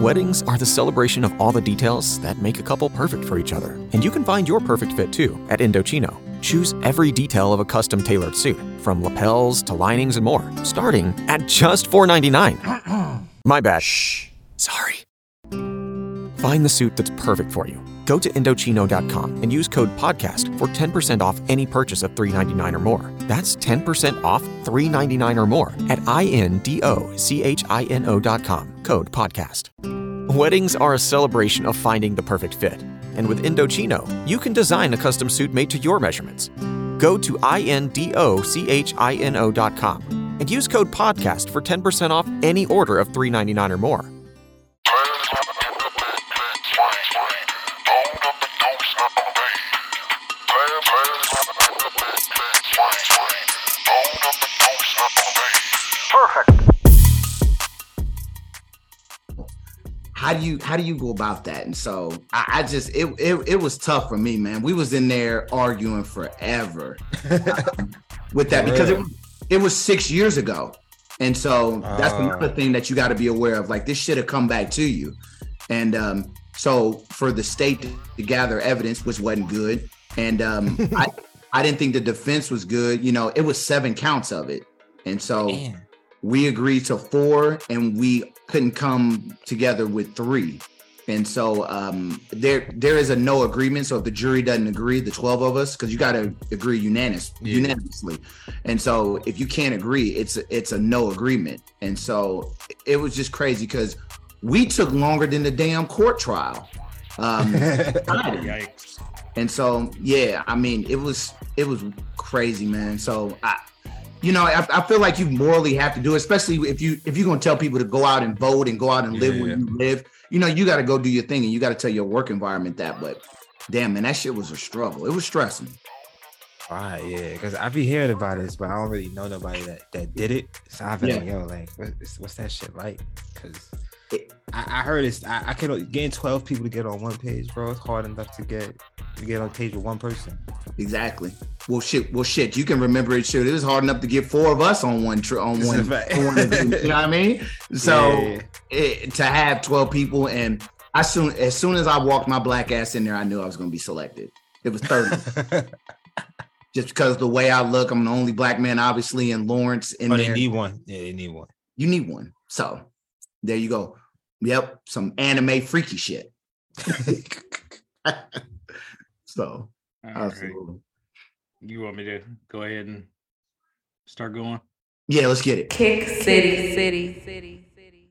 Weddings are the celebration of all the details that make a couple perfect for each other. And you can find your perfect fit too at Indochino. Choose every detail of a custom tailored suit, from lapels to linings and more, starting at just $4.99. My bad. Shh. Sorry. Find the suit that's perfect for you. Go to Indochino.com and use code PODCAST for 10% off any purchase of $3.99 or more. That's 10% off $3.99 or more at INDOCHINO.com. Code PODCAST. Weddings are a celebration of finding the perfect fit. And with Indochino, you can design a custom suit made to your measurements. Go to INDOCHINO.com and use code PODCAST for 10% off any order of $3.99 or more. How do you how do you go about that? And so I, I just it, it it was tough for me, man. We was in there arguing forever um, with that because it, it was six years ago. And so that's uh, another thing that you got to be aware of. Like this should have come back to you. And um, so for the state to gather evidence, which wasn't good, and um, I I didn't think the defense was good. You know, it was seven counts of it, and so we agreed to four, and we couldn't come together with three. And so um, there there is a no agreement. So if the jury doesn't agree, the 12 of us, because you got to agree unanimous, yeah. unanimously. And so if you can't agree, it's it's a no agreement. And so it was just crazy because we took longer than the damn court trial. Um, and so yeah, I mean it was it was crazy, man. So I you know, I, I, feel like you morally have to do, it, especially if you if you're gonna tell people to go out and vote and go out and live yeah, where yeah. you live. You know, you got to go do your thing, and you got to tell your work environment that. But damn, man, that shit was a struggle. It was stressing. Right, yeah, because I be hearing about this, but I don't really know nobody that that did it. So I've been yeah. like, yo, like, what's, what's that shit like? Because I, I, heard it's I, I can getting twelve people to get on one page, bro. It's hard enough to get to get on page with one person. Exactly. Well, shit. Well, shit. You can remember it. Shit, it was hard enough to get four of us on one trip on one. on one you know what I mean? So yeah. it, to have twelve people, and I soon as soon as I walked my black ass in there, I knew I was going to be selected. It was thirty. Just because the way I look, I'm the only black man, obviously, in Lawrence. In oh, there. they need one. Yeah, they need one. You need one. So there you go. Yep, some anime freaky shit. so, absolutely. Right. You want me to go ahead and start going? Yeah, let's get it. Kick City, City, City, City, City.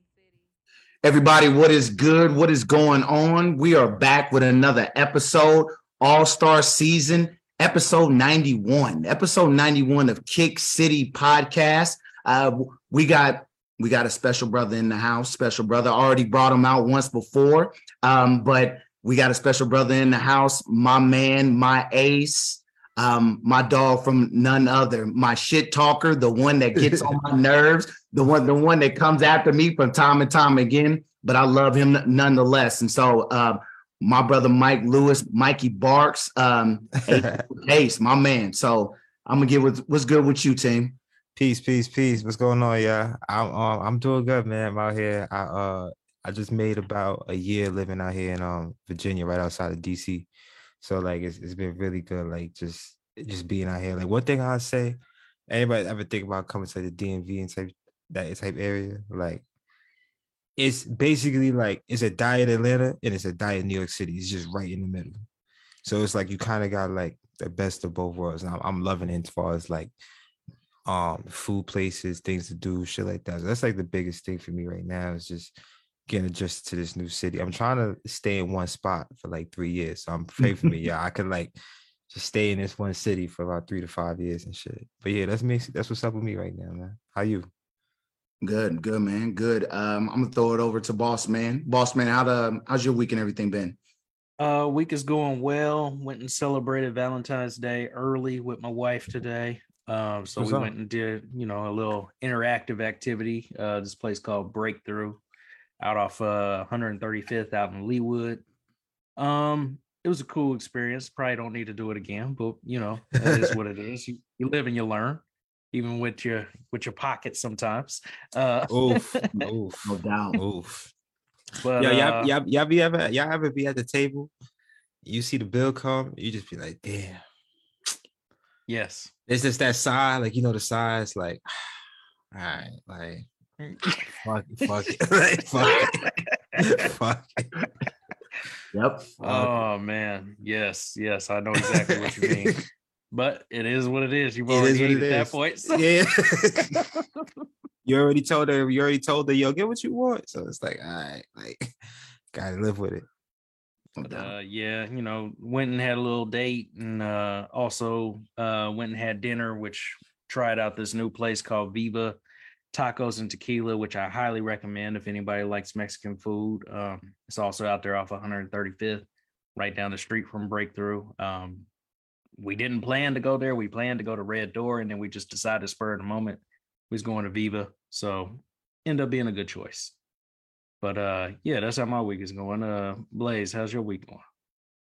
Everybody, what is good? What is going on? We are back with another episode, All Star Season, episode 91. Episode 91 of Kick City Podcast. Uh, we got we got a special brother in the house. Special brother already brought him out once before, um, but we got a special brother in the house. My man, my ace, um, my dog from none other, my shit talker, the one that gets on my nerves, the one, the one that comes after me from time and time again. But I love him nonetheless. And so, uh, my brother Mike Louis, Mikey Barks, um, Ace, my man. So I'm gonna get what's good with you, team. Peace, peace, peace. What's going on, yeah? I'm um, I'm doing good, man. I'm out here. I uh I just made about a year living out here in um Virginia, right outside of DC. So like it's it's been really good, like just just being out here. Like one thing I say, anybody ever think about coming to the DMV and type that type area, like it's basically like it's a diet Atlanta and it's a diet New York City. It's just right in the middle. So it's like you kind of got like the best of both worlds. And I'm, I'm loving it as far as like um food places, things to do, shit like that. So that's like the biggest thing for me right now is just getting adjusted to this new city. I'm trying to stay in one spot for like three years. So I'm praying for me. Yeah, I could like just stay in this one city for about three to five years and shit. But yeah, that's me. That's what's up with me right now, man. How you? Good, good, man. Good. Um, I'm gonna throw it over to Boss Man. Boss Man, how the how's your week and everything been? Uh, week is going well. Went and celebrated Valentine's Day early with my wife today. Um, so What's we up? went and did, you know, a little interactive activity. Uh, this place called Breakthrough out off uh 135th out in Leawood. Um, it was a cool experience. Probably don't need to do it again, but you know, it is what it is. You, you live and you learn, even with your with your pockets sometimes. Uh oof, oof, no doubt. Oof. But Yo, uh, y'all, y'all, y'all be ever y'all ever be at the table, you see the bill come, you just be like, damn. Yes. It's just that sigh, like you know, the sigh is like, all right, like fuck it, fuck it, like, fuck it, fuck it. Yep. Oh man, yes, yes, I know exactly what you mean. But it is what it is. You've already is what it at is. that point. so- Yeah. you already told her, you already told her, yo, get what you want. So it's like, all right, like gotta live with it. But, uh, yeah, you know, went and had a little date, and uh, also uh, went and had dinner, which tried out this new place called Viva Tacos and Tequila, which I highly recommend if anybody likes Mexican food. Um, it's also out there off 135th, right down the street from Breakthrough. Um, we didn't plan to go there. We planned to go to Red Door, and then we just decided spur in the moment we was going to Viva. So end up being a good choice. But uh yeah, that's how my week is going. Uh Blaze, how's your week going?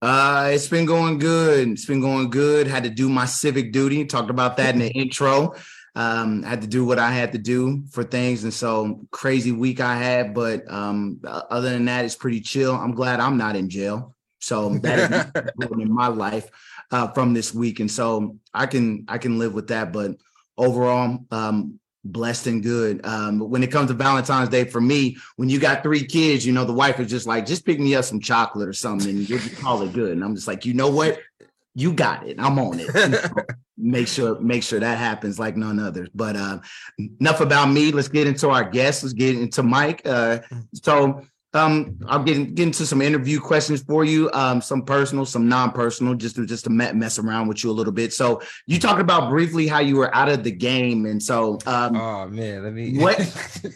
Uh, it's been going good. It's been going good. Had to do my civic duty. Talked about that in the intro. Um, had to do what I had to do for things, and so crazy week I had. But um, other than that, it's pretty chill. I'm glad I'm not in jail. So that is in my life uh, from this week, and so I can I can live with that. But overall, um, blessed and good. Um, but when it comes to Valentine's Day, for me, when you got three kids, you know the wife is just like, just pick me up some chocolate or something, and you'll call it good. And I'm just like, you know what? You got it. I'm on it. make sure make sure that happens like none others. But uh, enough about me. Let's get into our guests. Let's get into Mike. Uh, so um, I'll get, get into some interview questions for you. Um, some personal, some non-personal, just to just to me- mess around with you a little bit. So you talked about briefly how you were out of the game, and so um, Oh man, let me What?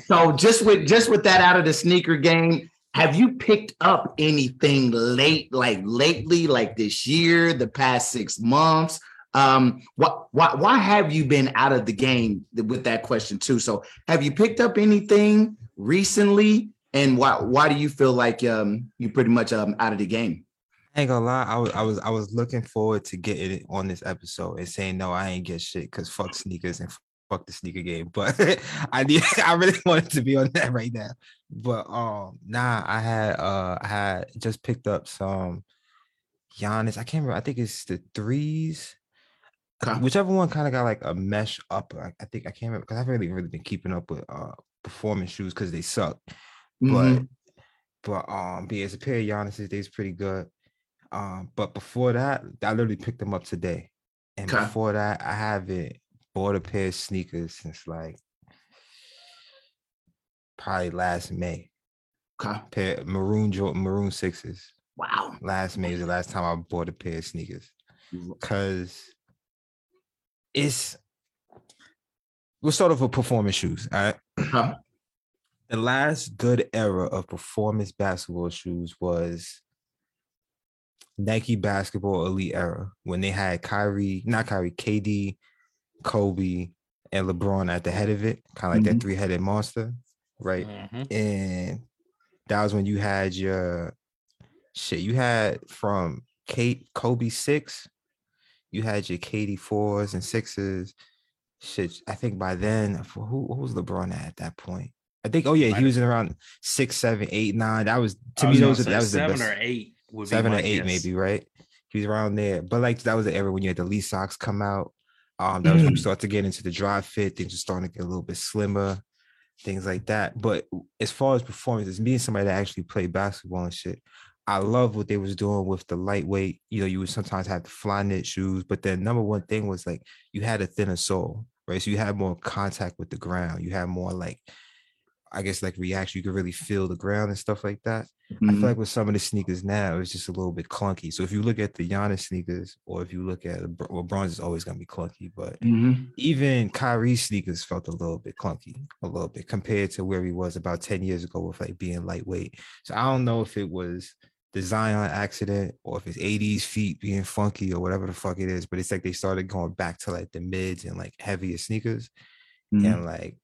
so just with just with that out of the sneaker game, have you picked up anything late, like lately, like this year, the past six months? Um, what why why have you been out of the game with that question too? So have you picked up anything recently? And why why do you feel like um you pretty much um out of the game? I ain't gonna lie, I was I was I was looking forward to getting it on this episode and saying no, I ain't get shit because fuck sneakers and fuck the sneaker game. But I need I really wanted to be on that right now. But um nah, I had uh I had just picked up some Giannis. I can't remember, I think it's the threes. Okay. Whichever one kind of got like a mesh up. I, I think I can't remember because I've really really been keeping up with uh performance shoes because they suck but Mhm. but um be as a pair of Giannis's they's pretty good. Um, but before that, I literally picked them up today. And Okay. before that, I haven't bought a pair of sneakers since like probably last May. okay. Pair maroon Jordan maroon sixes. Wow. Last May was the last time I bought a pair of sneakers. Cause it's we're sort of a performance shoes. All right. Okay. The last good era of performance basketball shoes was Nike basketball elite era when they had Kyrie, not Kyrie, KD, Kobe, and LeBron at the head of it, kind of like that three-headed monster, right? Mhm. And that was when you had your shit. You had from Kate Kobe six, you had your KD fours and sixes. Shit, I think by then, who, who was LeBron at, at that point? I think. Oh yeah, Might he was in around six, seven, eight, nine. That was to I me. Those gonna are- say that was seven or eight. Seven or eight, guess. maybe, right? He was around there. But like that was the era when you had the Lee socks come out. Um, that was when we start to get into the dry fit, things were starting to get a little bit slimmer, things like that. But as far as performance, as me and somebody that actually played basketball and shit, I love what they was doing with the lightweight. You know, you would sometimes have the fly knit shoes, but the number one thing was like you had a thinner sole, right? So you had more contact with the ground. You had more like, I guess like reaction. You could really feel the ground and stuff like that. I Mhm. feel like with some of the sneakers now, it's just a little bit clunky. So if you look at the Giannis sneakers, or if you look at well, Bron's is always gonna be clunky, but Mhm. even Kyrie's sneakers felt a little bit clunky, a little bit compared to where he was about 10 years ago with like being lightweight. So I don't know if it was the Zion accident or if it's 80s feet being funky or whatever the fuck it is, but it's like they started going back to like the mids and like heavier sneakers. Mhm. And like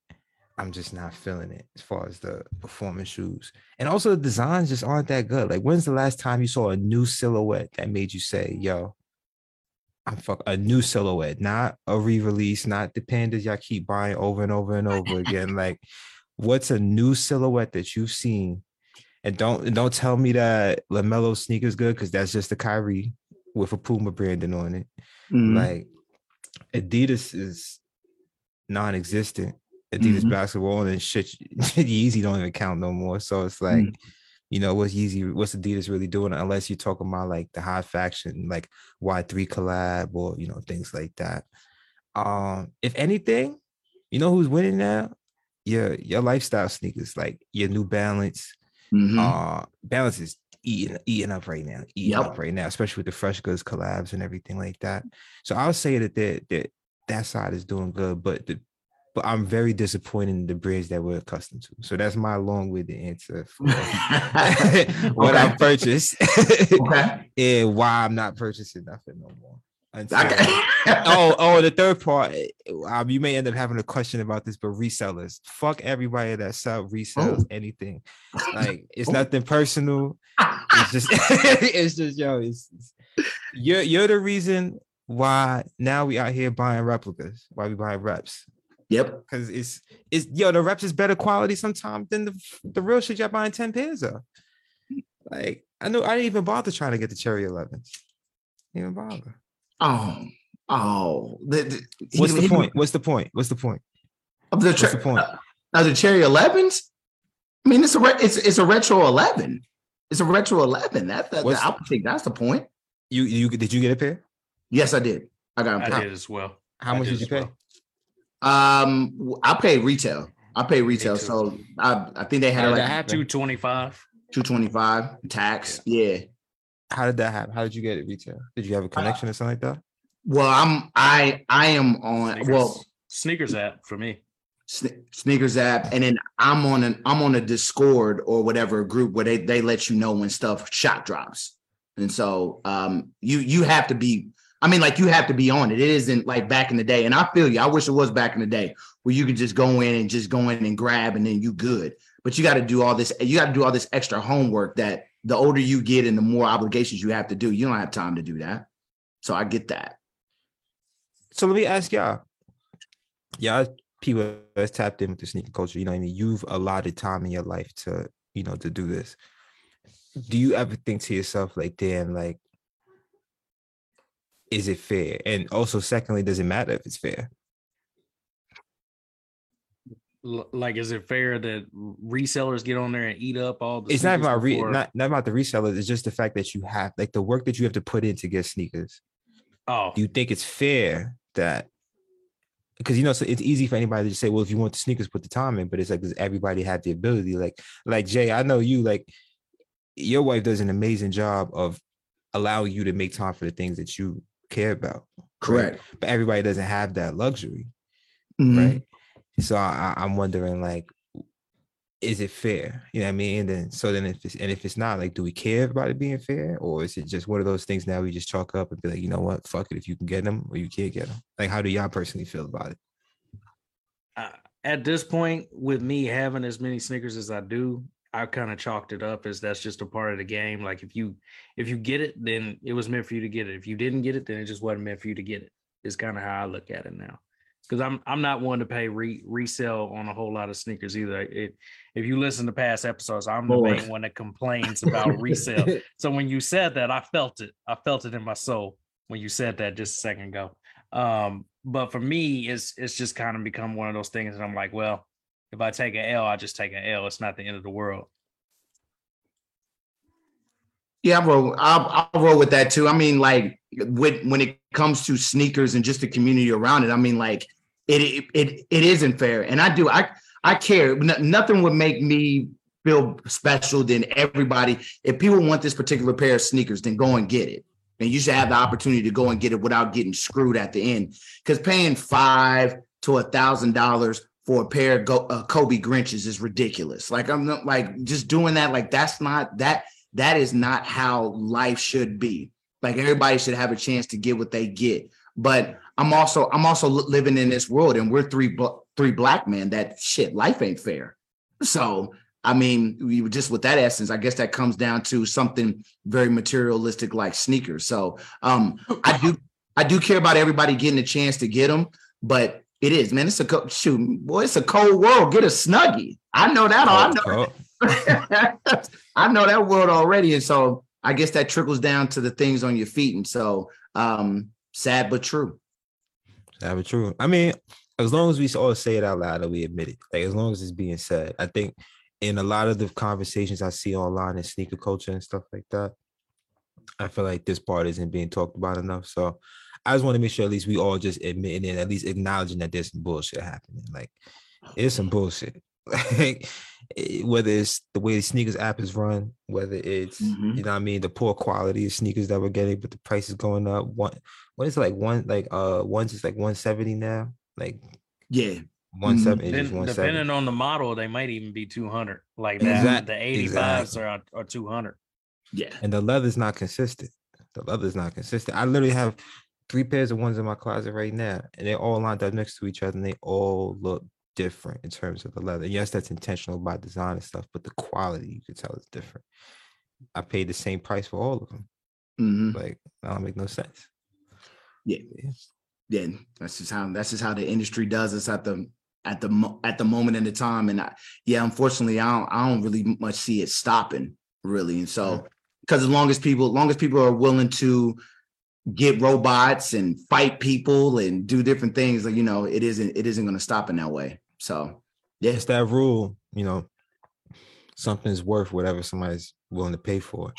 I'm just not feeling it as far as the performance shoes. And also the designs just aren't that good. Like, when's the last time you saw a new silhouette that made you say, yo, I'm fuck a new silhouette, not a re-release, not the pandas y'all keep buying over and over and over again. Like, what's a new silhouette that you've seen And don't and don't tell me that LaMelo sneakers good because that's just a Kyrie with a Puma branding on it. Mhm. Like Adidas is non-existent. Adidas Mhm. basketball and then shit. Yeezy don't even count no more. So it's like, Mhm. you know, what's Yeezy? What's Adidas really doing? Unless you're talking about like the high faction, like Y3 collab or you know things like that. Um, if anything, you know who's winning now? Your your lifestyle sneakers, like your New Balance. Mhm. Uh, Balance is eating eating up right now, eating Yep. up right now, especially with the fresh goods collabs and everything like that. So I'll say that that that, that side is doing good, but the but I'm very disappointed in the brands that we're accustomed to. So that's my long-winded answer for what I purchased okay. and why I'm not purchasing nothing no more. Until- Okay. oh, oh, the third part. Um, you may end up having a question about this, but resellers, fuck everybody that sell resells Oh. anything. Like it's Oh. nothing personal. It's just, it's just yo. It's, it's- you're you're the reason why now we out here buying replicas. Why we buying reps? Yep. Because it's it's yo the reps is better quality sometimes than the the real shit you're buying ten pairs of. Like I know I didn't even bother trying to get the cherry 11s. Didn't even bother. Oh. Oh. The, the, What's he- the he- point? What's the point? What's the point? Of the, What's tre- the point? Uh, of the Cherry 11s? I mean, it's a re- it's it's a retro 11. It's a retro 11. That, that, What's- I would think that's the point. You you did you get a pair? Yes, I did. I got I them. did as well. How I much did did you pay? well. Um, I pay retail. I pay retail, so I I think they had How it did that like? Two twenty five. two twenty five tax. Yeah. How did that happen? How did you get it retail? Did you have a connection or something like that? Well, I'm I I am on Sneakers, well sneakers app for me. Sne- sneakers app, and then I'm on an I'm on a Discord or whatever group where they they let you know when stuff shot drops, and so um you you have to be. I mean, like you have to be on it. It isn't like back in the day, and I feel you. I wish it was back in the day where you could just go in and just go in and grab, and then you good. But you got to do all this. You got to do all this extra homework that the older you get and the more obligations you have to do, you don't have time to do that. So I get that. So let me ask y'all. Y'all people that's tapped in with the sneaker culture, you know what I mean? You've allotted time in your life to, you know, to do this. Do you ever think to yourself like, damn, like, is it fair? And also, secondly, does it matter if it's fair? Like, is it fair that resellers get on there and eat up all the? it's not about re- not, not about the resellers. It's just the fact that you have like the work that you have to put in to get sneakers. Oh, Do you think it's fair that because you know so it's easy for anybody to just say, well, if you want the sneakers, put the time in, but it's like does everybody have the ability? Like, like Jay, I know you like your wife does an amazing job of allowing you to make time for the things that you care about. Correct. But everybody doesn't have that luxury, Mhm. right? So I, I- I'm wondering, like, is it fair? You know what I mean? And then so then if it's and if it's not, like, do we care about it being fair, or is it just one of those things now we just chalk up and be like, you know what, fuck it, if you can get them or you can't get them? Like, how do y'all personally feel about it? uh, at this point, with me having as many sneakers as I do, I kind of chalked it up as that's just a part of the game. Like if you if you get it, then it was meant for you to get it. If you didn't get it, then it just wasn't meant for you to get it. Is kind of how I look at it now. Because I'm I'm not one to pay re- resell on a whole lot of sneakers either. It if you listen to past episodes, I'm the Boy. main one that complains about resale. So when you said that, I felt it. I felt it in my soul when you said that just a second ago. Um, but for me, it's it's just kind of become one of those things, and I'm like, well, if I take an L, I just take an L. It's not the end of the world. Yeah, I roll. I'll, I'll roll with that too. I mean, like with when it comes to sneakers and just the community around it, I mean, like it it it, it isn't fair, and I do. I I care. Nothing would make me feel special than everybody. If people want this particular pair of sneakers, then go and get it. And you should have the opportunity to go and get it without getting screwed at the end. Because paying five to a thousand dollars for a pair of Go, uh, Kobe Grinches is ridiculous. Like I'm not like just doing that. Like that's not that that is not how life should be. Like everybody should have a chance to get what they get. But I'm also I'm also living in this world, and we're three three black men. That shit, life ain't fair. So I mean, we just with that essence, I guess that comes down to something very materialistic like sneakers. So um, I do I do care about everybody getting a chance to get them, but it is man, it's a co- shoot, boy, it's a cold world. Get a snuggie. I know that. all. I know cold, I know that world already, and so I guess that trickles down to the things on your feet, and so um, sad but true. Sad but true. I mean, as long as we all say it out loud and we admit it, like as long as it's being said, I think in a lot of the conversations I see online in sneaker culture and stuff like that, I feel like this part isn't being talked about enough. So I just want to make sure at least we all just admitting and at least acknowledging that there's some bullshit happening. Like it's some bullshit. Like eh, whether it's the way the sneakers app is run, whether it's Mhm. you know what I mean, the poor quality of sneakers that we're getting, but the price is going up. One what is it like one like uh one's is like 170 now. Like Yeah, 170 is Then, just 170. depending on the model, they might even be 200. Like that, Exact- the 85s exactly. are, are 200. yeah. and the leather's not consistent. The leather's not consistent. I literally have three pairs of ones in my closet right now, and they're all lined up next to each other, and they all look different in terms of the leather. Yes, that's intentional by design and stuff, but the quality you can tell is different. I paid the same price for all of them. hmm Like, that don't make no sense. Yeah. yeah, that's just how that's just how the industry does us at the at the at the moment in the time. And I, yeah, unfortunately, I don't I don't really much see it stopping really. And so because as long as people, as long as people are willing to get robots and fight people and do different things, like you know, it isn't it isn't going to stop in that way. So yeah, It's that rule, you know, something's worth whatever somebody's willing to pay for.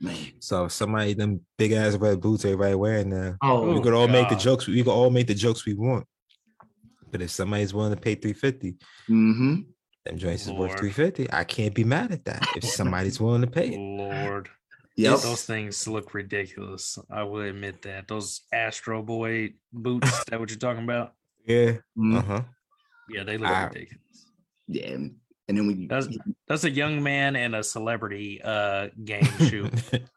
man. So if somebody them big ass red boots everybody wearing now. Oh, we could all make the jokes. We could all make the jokes we want. But if somebody's willing to pay 350, hmm them joints is worth 350. I can't be mad at that. If somebody's willing to pay it. Lord. Yep. Those things look ridiculous. I will admit that. Those Astro Boy boots, is that what you're talking about? Yeah. Mhm. Uh-huh. Yeah, they look I- ridiculous. Yeah. And and then we that's, that's a young man and a celebrity uh game shoe.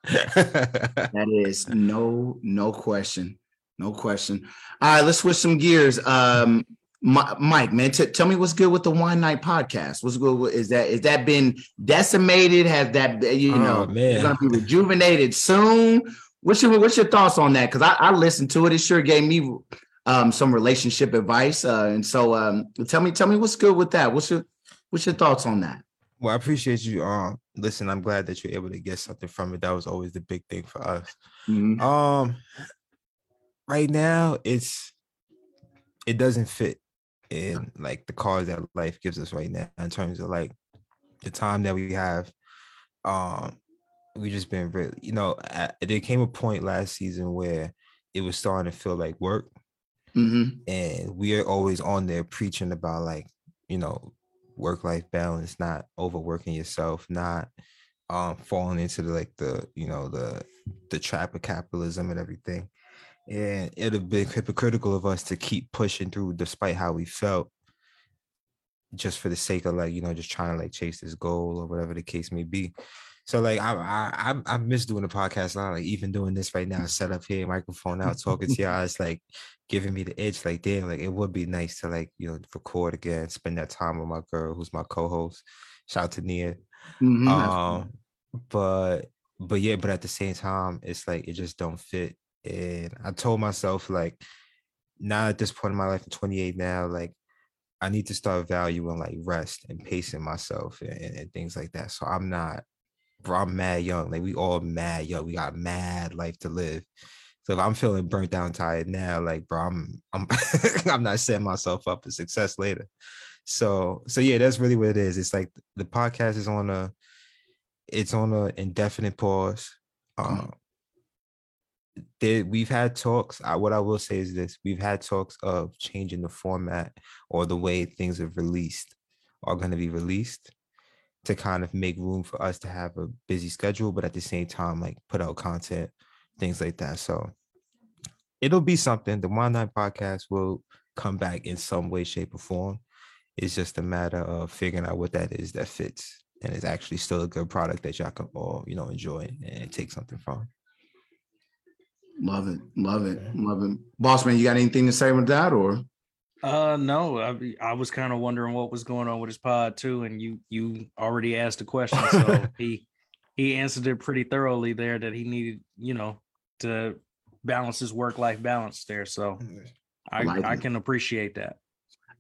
That is no, no question, no question. All right, let's switch some gears. Um, Mi- Mike, man, t- tell me what's good with the Wine Night podcast. What's good? With, is that is that been decimated? Has that you Oh, know man. it's gonna be rejuvenated soon? What's your what's your thoughts on that? Because I, I listened to it. It sure gave me um some relationship advice. Uh, and so um tell me tell me what's good with that. What's your what's your thoughts on that? well, I appreciate you. Um, listen, I'm glad that you're able to get something from it. That was always the big thing for us. Mhm. Um, right now it's it doesn't fit in like the cause that life gives us right now in terms of like the time that we have. Um, we just been really, you know, a- there came a point last season where it was starting to feel like work, Mhm. and we are always on there preaching about like, you know, work life balance, not overworking yourself, not um falling into the like the you know the the trap of capitalism and everything. And it'd have been hypocritical of us to keep pushing through despite how we felt, just for the sake of like, you know, just trying to like chase this goal or whatever the case may be. So like I I I, I miss doing the podcast now, like even doing this right now, set up here, microphone out, talking to y'all. It's like giving me the itch, like damn, like it would be nice to like, you know, record again, spend that time with my girl who's my co-host. Shout out to Nia. Mhm. Um, but but yeah, but at the same time, it's like it just don't fit. And I told myself like, now at this point in my life, I'm 28 now, like I need to start valuing like rest and pacing myself and, and, and things like that. So I'm not, bro. I'm mad young. Like we all mad young. We got mad life to live. So if I'm feeling burnt down, tired now, like bro, I'm I'm I'm not setting myself up for success later. So so yeah, that's really what it is. It's like the podcast is on a it's on a indefinite pause. Um, there, we've had talks. I, what I will say is this: we've had talks of changing the format or the way things are released are going to be released to kind of make room for us to have a busy schedule, but at the same time, like put out content, things like that. So it'll be something. The One Night Podcast will come back in some way, shape, or form. It's just a matter of figuring out what that is that fits and is actually still a good product that y'all can all, you know, enjoy and take something from. Love it, love it, love it. Boss man, you got anything to say with that or? Uh no, I I was kind of wondering what was going on with his pod too, and you you already asked a question, so he he answered it pretty thoroughly there that he needed, you know, to balance his work life balance there. So I Like I can appreciate that.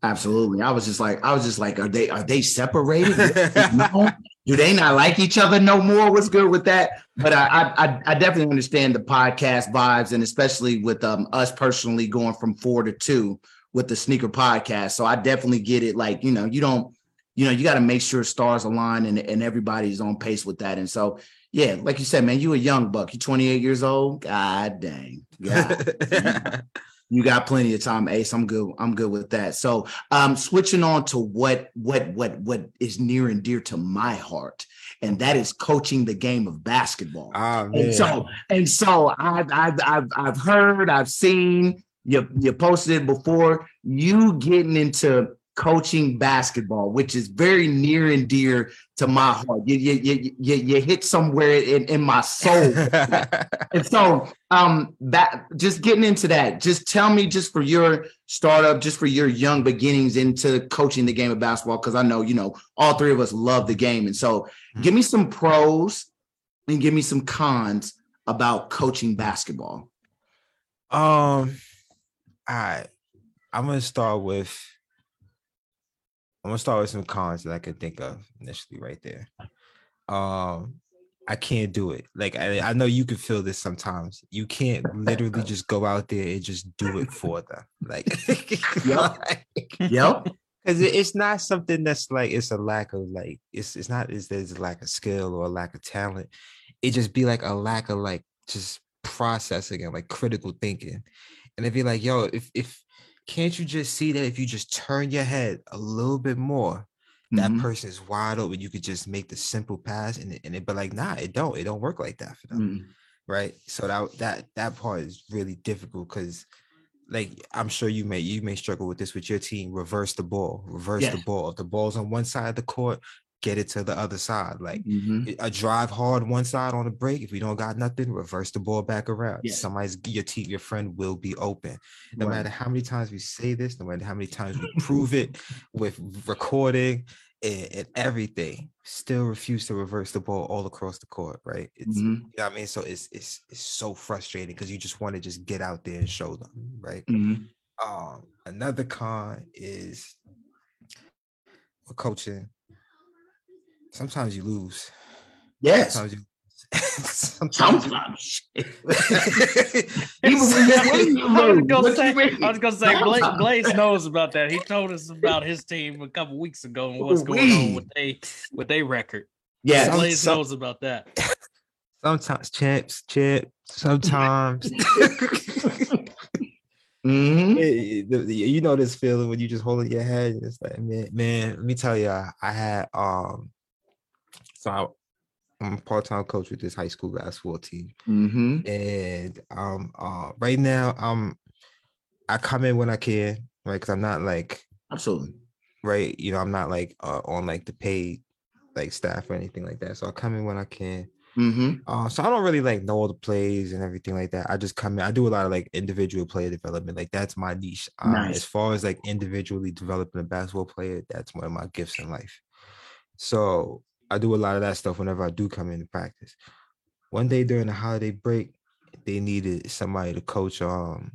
Absolutely. I was just like, I was just like, are they are they separated? no? Do they not like each other no more? What's good with that? But I I, I definitely understand the podcast vibes, and especially with um, us personally going from four to two with the sneaker podcast. So I definitely get it. Like, you know, you don't, you know, you got to make sure stars align and, and everybody's on pace with that. And so, yeah, like you said, man, you a young buck. You 28 years old. God dang. God. you got plenty of time, Ace. I'm good. I'm good with that. So, um, switching on to what what what what is near and dear to my heart, and that is coaching the game of basketball. Oh, and so, and so, I've I've I've, I've heard, I've seen you you posted it before. You getting into coaching basketball, which is very near and dear to my heart. You you you you, you hit somewhere in, in my soul. and so um that just getting into that, just tell me just for your startup, just for your young beginnings into coaching the game of basketball, because I know you know all three of us love the game. And so mm-hmm. give me some pros and give me some cons about coaching basketball. Um all right. I'm gonna start with I'm gonna start with some cons that I can think of initially right there. Um, I can't do it. Like I, I know you can feel this sometimes. You can't literally just go out there and just do it for them. Like, yep, yep. Because it's not something that's like it's a lack of like it's it's not is there's a lack of skill or a lack of talent. It just be like a lack of like just processing and like critical thinking. And it'd be like, yo, if if can't you just see that if you just turn your head a little bit more, that mm-hmm. person is wide open. You could just make the simple pass and it, and it but like, nah, it don't, it don't work like that for them. Mm-hmm. Right. So that that that part is really difficult because like I'm sure you may you may struggle with this with your team. Reverse the ball, reverse yeah. the ball. If the ball's on one side of the court, get it to the other side. Like mm-hmm. a drive hard one side on the break. If we don't got nothing, reverse the ball back around. Yeah. Somebody's your team, your friend will be open. No right. matter how many times we say this, no matter how many times we prove it with recording and, and, everything, still refuse to reverse the ball all across the court. Right. It's mm-hmm. you know what I mean. So it's it's it's so frustrating because you just want to just get out there and show them. Right. Mm-hmm. Um, another con is coaching Sometimes you lose. Yes. Sometimes you Sometimes. I was gonna say, Gla- Glaze knows about that. He told us about his team a couple weeks ago and what's going on with they with their record. Yeah, Glaze some, knows about that. Sometimes champs, chip. Sometimes. mm-hmm. you know this feeling when you just holding your head. It's like, man, man. Let me tell you, I had um so I, am a part-time coach with this high school basketball team, mm-hmm. and um, uh, right now I'm I come in when I can, right? Because I'm not like absolutely right. You know, I'm not like uh, on like the paid like staff or anything like that. So I come in when I can. Mm-hmm. Uh, so I don't really like know all the plays and everything like that. I just come in. I do a lot of like individual player development. Like that's my niche. Um, nice. As far as like individually developing a basketball player, that's one of my gifts in life. So I do a lot of that stuff whenever I do come into practice. One day during the holiday break, they needed somebody to coach um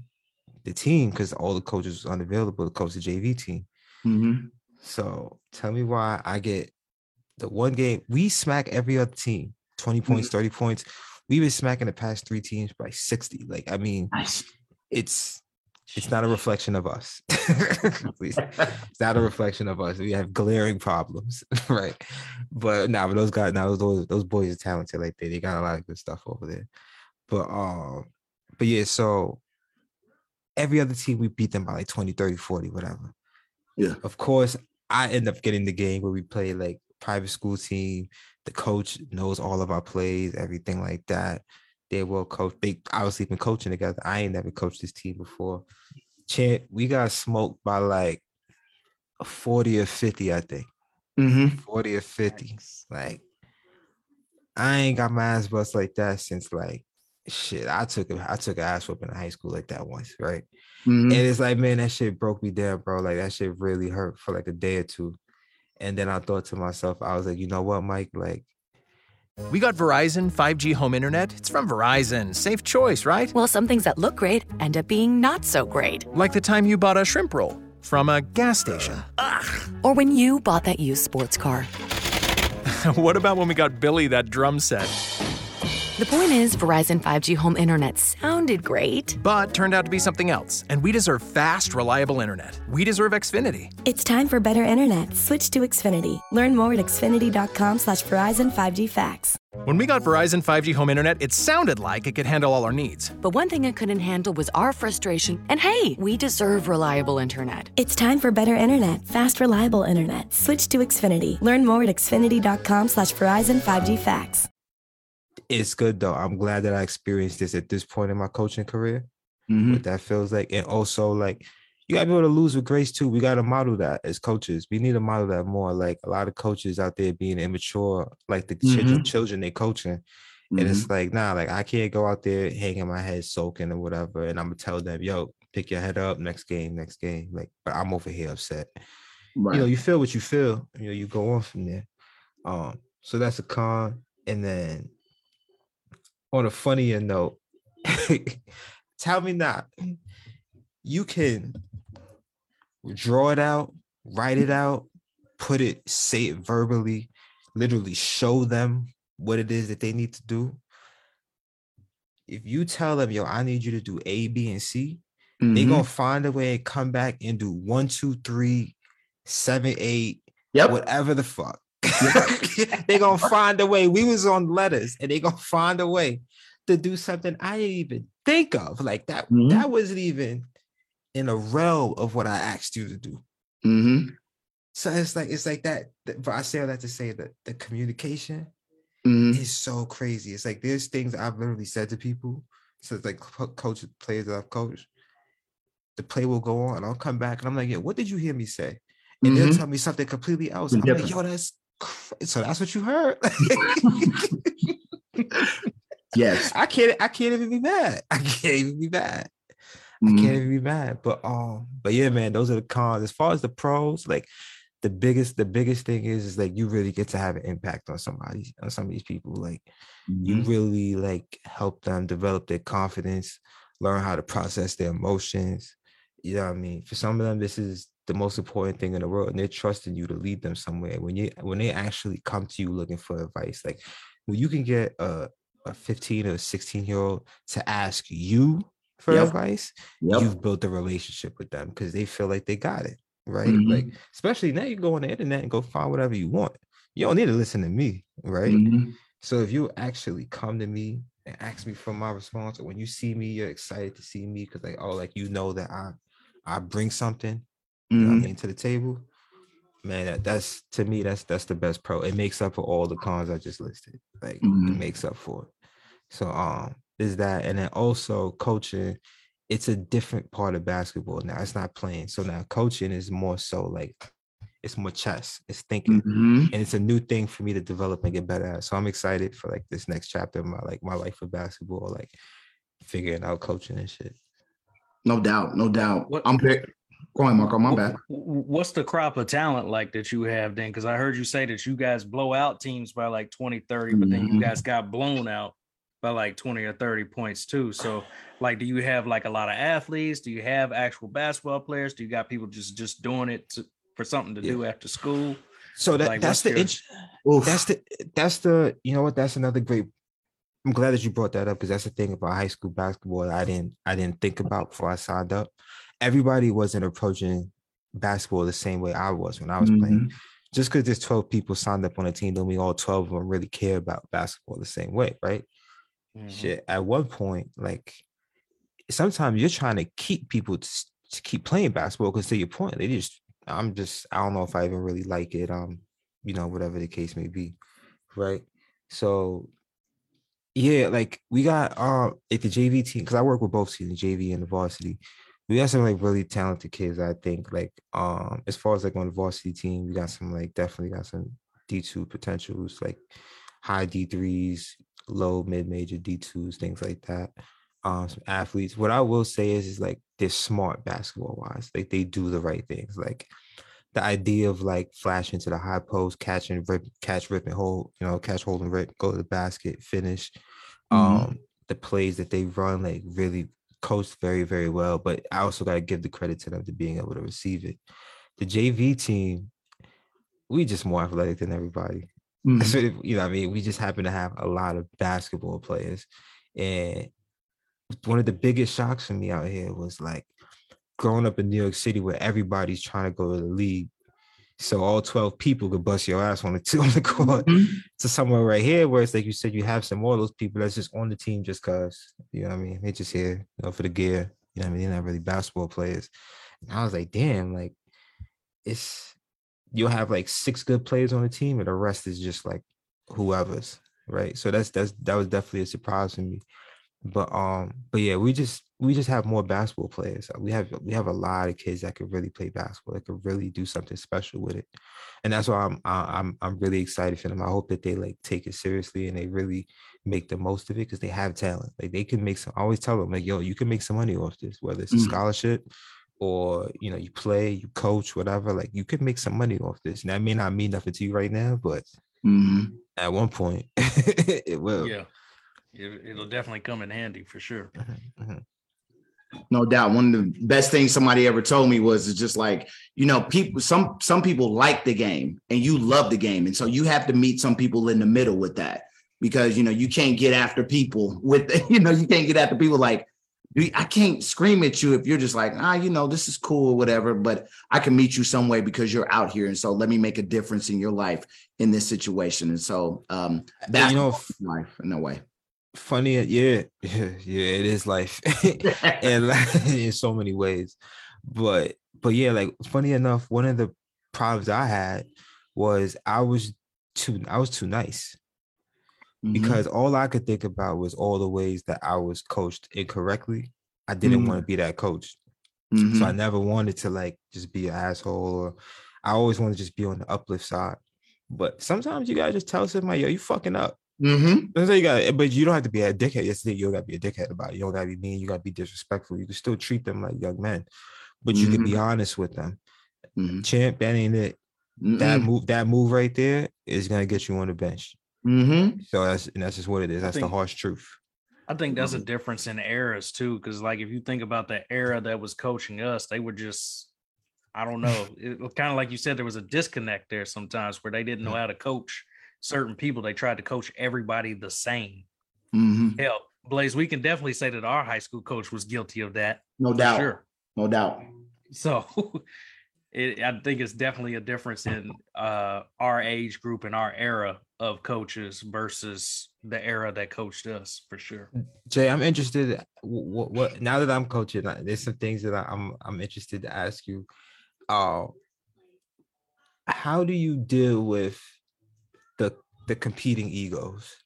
the team because all the coaches was unavailable to coach the JV team. Mm-hmm. So tell me why I get the one game we smack every other team 20 points, mm-hmm. 30 points. We've been smacking the past three teams by 60. Like, I mean, nice. it's it's not a reflection of us. Please. It's not a reflection of us. We have glaring problems, right? But now, nah, but those guys, now those those boys are talented. Like they, they got a lot of good stuff over there. But um, but yeah, so every other team we beat them by like 20, 30, 40, whatever. Yeah. Of course, I end up getting the game where we play like private school team. The coach knows all of our plays, everything like that. They will coach. They obviously been coaching together. I ain't never coached this team before. Champ, we got smoked by like 40 or 50, I think. Mm-hmm. 40 or 50. Like, I ain't got my ass bust like that since like shit. I took a, I took an ass whooping in high school like that once, right? Mm-hmm. And it's like, man, that shit broke me down, bro. Like that shit really hurt for like a day or two. And then I thought to myself, I was like, you know what, Mike? Like, we got Verizon 5G home internet. It's from Verizon. Safe choice, right? Well, some things that look great end up being not so great. Like the time you bought a shrimp roll. from a gas station. Or when you bought that used sports car. what about when we got Billy that drum set? The point is, Verizon 5G home internet sounded great. But turned out to be something else, and we deserve fast, reliable internet. We deserve Xfinity. It's time for better internet. Switch to Xfinity. Learn more at xfinity.com slash Verizon 5G facts. When we got Verizon 5G home internet, it sounded like it could handle all our needs. But one thing it couldn't handle was our frustration. And hey, we deserve reliable internet. It's time for better internet. Fast, reliable internet. Switch to Xfinity. Learn more at xfinity.com slash Verizon 5G facts. It's good though. I'm glad that I experienced this at this point in my coaching career. Mhm. What that feels like. And also like you gotta be able to lose with grace too. We gotta model that as coaches. We need to model that more. Like a lot of coaches out there being immature, like the children, children they coaching. And it's like, nah, like I can't go out there hanging my head soaking or whatever. And I'm gonna tell them, yo, pick your head up next game, next game. Like, but I'm over here upset. Right. You know, you feel what you feel, you know, you go on from there. Um, so that's a con. And then on a funnier note, tell me not, you can draw it out, write it out, put it, say it verbally, literally show them what it is that they need to do. If you tell them, yo, I need you to do A, B, and C, they Mhm. gonna find a way and come back and do one, two, three, seven, eight, Yep. whatever the fuck. they gonna find a way. We was on letters and they gonna find a way to do something I didn't even think of. Like that, Mhm. that wasn't even in a realm of what I asked you to do. hmm So it's like it's like that. But I say all that to say that the communication hmm is so crazy. It's like there's things I've literally said to people. So it's like co- coach players that I've coached. The play will go on, and I'll come back and I'm like, "Yeah, what did you hear me say?" And they'll Mhm. tell me something completely else. I'm like. "Yo, that's so that's what you heard." Yes. I can't. I can't even be mad. I can't even be mad. I Mhm. can't even be mad. But um, but yeah, man, those are the cons. As far as the pros, like the biggest, the biggest thing is, is like you really get to have an impact on somebody, on some of these people. Like you Mhm. really like help them develop their confidence, learn how to process their emotions. You know what I mean? For some of them, this is the most important thing in the world, and they're trusting you to lead them somewhere. When you when they actually come to you looking for advice, like when you can get a a 15 or 16 year old to ask you for Yep. advice, Yep. you've built a relationship with them because they feel like they got it, right? Mhm. Like, especially now you go on the internet and go find whatever you want. You don't need to listen to me, right? Mhm. So if you actually come to me and ask me for my response, or when you see me, you're excited to see me because like, oh, like you know that I I bring something, you know what Mhm. I mean, to the table. Man, that, that's to me, that's that's the best pro. It makes up for all the cons I just listed. Like it Mhm. makes up for it. So um is that and then also coaching, it's a different part of basketball now. It's not playing. So now coaching is more so like it's more chess, it's thinking Mhm. and it's a new thing for me to develop and get better at. So I'm excited for like this next chapter of my like my life of basketball, like figuring out coaching and shit. No doubt. No doubt. What- I'm very. Go on, Marco. My bad. Wh- wh- What's the crop of talent like that you have then? Because I heard you say that you guys blow out teams by like 20, 30, but then you Mhm. guys got blown out by like 20 or 30 points too. So like do you have like a lot of athletes? Do you have actual basketball players? Do you got people just just doing it to, for something to do after school? So that Like, that's the your- int- that's the that's the you know what that's another great I'm glad that you brought that up because that's the thing about high school basketball that I didn't I didn't think about before I signed up. Everybody wasn't approaching basketball the same way I was when I was playing. Just because there's 12 people signed up on a team, don't mean all 12 of them really care about basketball the same way, right? Mhm. Shit. At one point, like sometimes you're trying to keep people to, to keep playing basketball because to your point, they just I'm just I don't know if I even really like it. Um, you know, whatever the case may be, right? So yeah, like we got um like the JV team because I work with both teams, the JV and the varsity. We got some like really talented kids. I think like um as far as like on the varsity team, we got some like definitely got some D two potentials like high D threes, low mid major D twos, things like that. Um, some athletes. What I will say is, is like they're smart basketball wise. Like they do the right things. Like the idea of like flashing to the high post, catching, rip, catch, rip, and hold. You know, catch, hold, and rip, go to the basket, finish. Mhm. Um, the plays that they run, like really coached very, very well. But I also got to give the credit to them to being able to receive it. The JV team, we just more athletic than everybody. Mm-hmm. So, you know, I mean, we just happen to have a lot of basketball players, and one of the biggest shocks for me out here was like growing up in New York City where everybody's trying to go to the league. So all 12 people could bust your ass on the two on the court mm-hmm. to somewhere right here where it's like you said, you have some more of those people that's just on the team just cause, you know what I mean? They just here, you know, for the gear. You know what I mean? They're not really basketball players. And I was like, damn, like it's you'll have like six good players on the team and the rest is just like whoever's right. So that's that's that was definitely a surprise for me. But um, but yeah, we just we just have more basketball players. We have we have a lot of kids that could really play basketball, that could really do something special with it, and that's why I'm I'm I'm really excited for them. I hope that they like take it seriously and they really make the most of it because they have talent. Like they can make some. I always tell them like, yo, you can make some money off this, whether it's a mm. scholarship or you know you play, you coach, whatever. Like you could make some money off this. And that may not mean nothing to you right now, but mm-hmm. at one point it will. Yeah it, will definitely come in handy for sure. Mm-hmm, mm-hmm. No doubt. One of the best things somebody ever told me was just like, you know, people some some people like the game and you love the game. And so you have to meet some people in the middle with that because you know you can't get after people with you know, you can't get after people like I can't scream at you if you're just like, ah, you know, this is cool or whatever, but I can meet you some way because you're out here. And so let me make a difference in your life in this situation. And so um that's you know, life in a way funny yeah yeah, yeah it is life. And like, in so many ways. But but yeah like funny enough one of the problems i had was i was too i was too nice. Mm-hmm. because all i could think about was all the ways that i was coached incorrectly. I didn't mm-hmm. want to be that coach. Mm-hmm. so i never wanted to like just be an asshole or i always wanted to just be on the uplift side. But sometimes you gotta just tell somebody yo you fucking up Mm-hmm. That's you got, but you don't have to be a dickhead. Yesterday, you don't got to be a dickhead about it. You don't got to be mean. You got to be disrespectful. You can still treat them like young men, but you mm-hmm. can be mm-hmm. honest with them. Mm-hmm. Champ, that ain't it. Mm-mm. That move, that move right there is gonna get you on the bench. Mm-hmm. So that's and that's just what it is. That's think, the harsh truth. I think that's a mm-hmm. difference in eras too, because like if you think about the era that was coaching us, they were just, I don't know, it kind of like you said, there was a disconnect there sometimes where they didn't know how to coach certain people, they tried to coach everybody the same. Mm-hmm. Hell, Blaze, we can definitely say that our high school coach was guilty of that. No doubt. Sure. No doubt. So it, I think it's definitely a difference in uh, our age group and our era of coaches versus the era that coached us for sure. Jay, I'm interested. What, what now that I'm coaching, there's some things that I, I'm I'm interested to ask you. Uh, how do you deal with the the competing egos?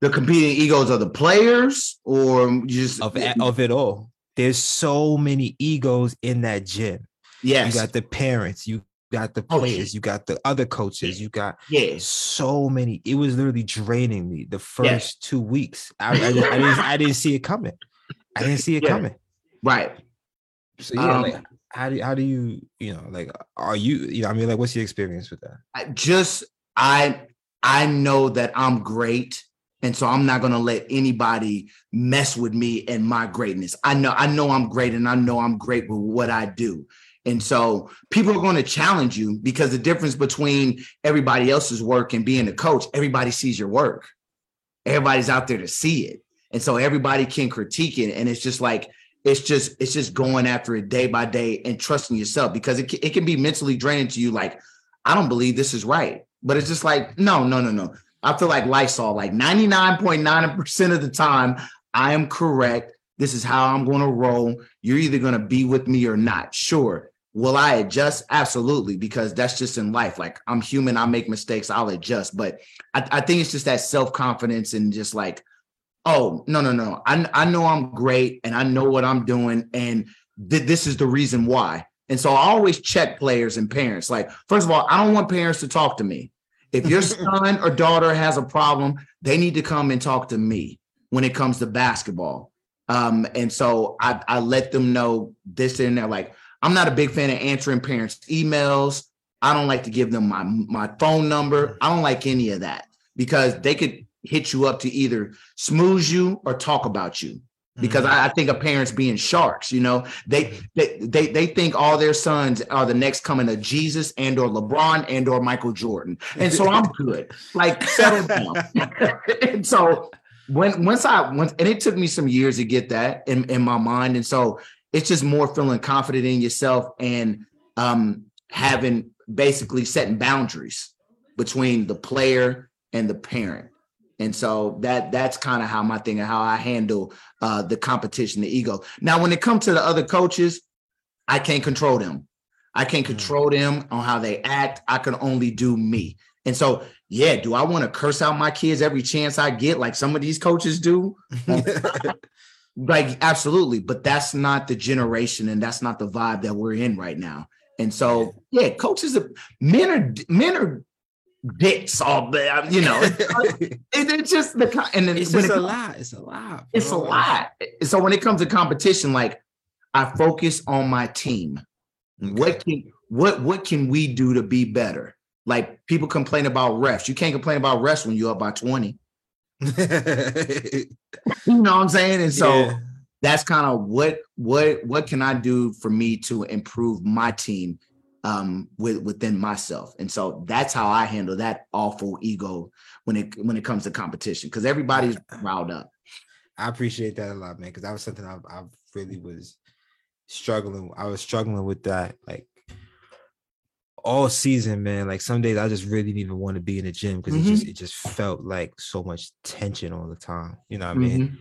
The competing egos of the players, or just of of it all. There's so many egos in that gym. Yes, you got the parents, you got the players, you got the other coaches, you got yeah, so many. It was literally draining me the first yes. two weeks. I, I, I, didn't, I didn't see it coming. I didn't see it yeah. coming. Right. So yeah, um, like, how do how do you you know like are you you know I mean like what's your experience with that? I just I I know that I'm great and so I'm not going to let anybody mess with me and my greatness. I know I know I'm great and I know I'm great with what I do. And so people are going to challenge you because the difference between everybody else's work and being a coach, everybody sees your work. Everybody's out there to see it. And so everybody can critique it and it's just like it's just it's just going after it day by day and trusting yourself because it, it can be mentally draining to you like i don't believe this is right. But it's just like no no no no. I feel like lysol like 99.9% of the time i am correct. This is how i'm going to roll. You're either going to be with me or not. Sure. Will i adjust? Absolutely because that's just in life. Like i'm human i make mistakes i'll adjust. But i, I think it's just that self-confidence and just like oh no no no. I, I know i'm great and i know what i'm doing and th- this is the reason why. And so i always check players and parents. Like first of all i don't want parents to talk to me. If your son or daughter has a problem they need to come and talk to me when it comes to basketball. Um, and so I, I let them know this and they're like i'm not a big fan of answering parents emails. I don't like to give them my my phone number. I don't like any of that because they could hit you up to either smooze you or talk about you. because mm-hmm. I, I, think of parents being sharks. You know, they, mm-hmm. they they they think all their sons are the next coming of Jesus and or LeBron and or Michael Jordan, and so I'm good. Like settle down. and so when once I once and it took me some years to get that in in my mind, and so it's just more feeling confident in yourself and um having basically setting boundaries between the player and the parent and so that that's kind of how my thing and how I handle uh, the competition, the ego. Now, when it comes to the other coaches, I can't control them. I can't mm. control them on how they act. I can only do me. And so, yeah, do I want to curse out my kids every chance I get, like some of these coaches do? like, absolutely. But that's not the generation, and that's not the vibe that we're in right now. And so, yeah, coaches, men are men are dicks all day. You know, it, it's just the kind and then it's just it, a lot. It's a lot. It's a lot. So when it comes to competition, like I focus on my team. Okay. What can what what can we do to be better? Like people complain about refs. You can't complain about refs when you're up by 20. you know what I'm saying? And so yeah. that's kind of what what what can I do for me to improve my team um, with, within myself. And so that's how I handle that awful ego when it when it comes to competition because everybody's riled up. I appreciate that a lot, man, because that was something I, I really was struggling. I was struggling with that like all season, man. Like some days I just really didn't even want to be in the gym because mm-hmm. it just it just felt like so much tension all the time. You know what mm-hmm. I mean?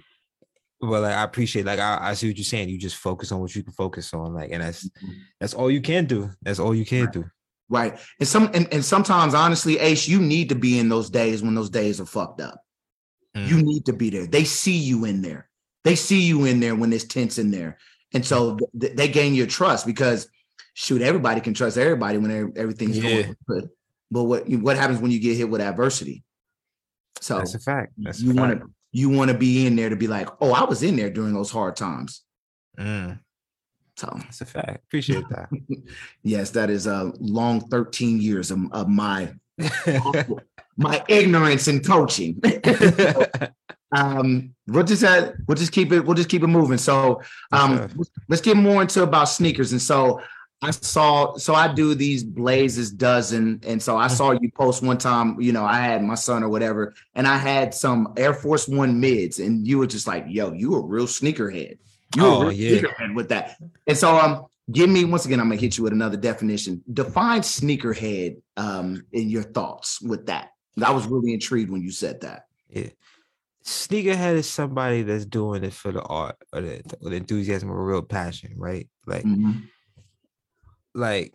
Well like, i appreciate like I, I, see what you're saying. You just focus on what you can focus on like and that's mm-hmm. that's all you can do. That's all you can right. do. Right. And some and, and sometimes honestly ace you need to be in those days when those days are fucked up. Mm. you need to be there. They see you in there. They see you in there when there's tense in there. And so th- they gain your trust because shoot everybody can trust everybody when everything's yeah. going good. But what what happens when you get hit with adversity? So that's a fact. That's you want to you want to be in there to be like, oh, I was in there during those hard times. Mm. So that's a fact. Appreciate that. yes, that is a long 13 years of, of my my ignorance in coaching. um, we'll just we'll just keep it we'll just keep it moving. So um, let's get more into about sneakers. And so I saw, so I do these blazes dozen. And so I saw you post one time, you know, I had my son or whatever, and I had some Air Force One mids, and you were just like, yo, you a real sneakerhead. You oh, a real yeah. sneakerhead with that. And so um, give me once again, I'm gonna hit you with another definition. Define sneakerhead um in your thoughts with that. I was really intrigued when you said that. Yeah. Sneakerhead is somebody that's doing it for the art or the, the enthusiasm or real passion, right? Like mm-hmm like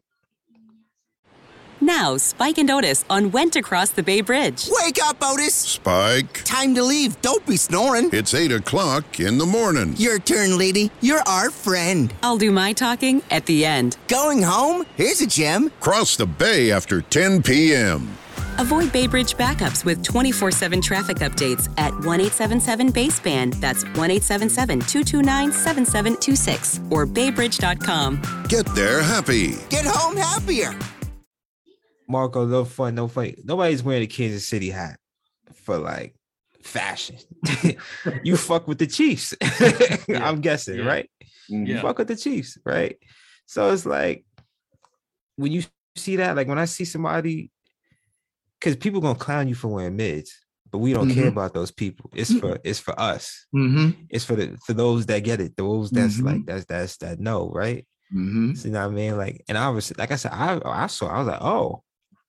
now, Spike and Otis on Went to cross the Bay Bridge. Wake up, Otis! Spike. Time to leave. Don't be snoring. It's 8 o'clock in the morning. Your turn, lady. You're our friend. I'll do my talking at the end. Going home? Here's a gem. Cross the bay after 10 p.m. Avoid Bay Bridge backups with 24 7 traffic updates at 1 877 Baseband. That's 1 877 229 7726 or baybridge.com. Get there happy. Get home happier. Marco, no fun, no fun. Nobody's wearing a Kansas City hat for like fashion. you fuck with the Chiefs. yeah. I'm guessing, yeah. right? Mm-hmm. You fuck with the Chiefs, right? So it's like when you see that, like when I see somebody because people gonna clown you for wearing mids, but we don't mm-hmm. care about those people. It's for mm-hmm. it's for us. Mm-hmm. It's for the for those that get it, those that's like mm-hmm. that's that's that no right? So, you know what I mean? Like, and I was like I said, I I saw, I was like, oh,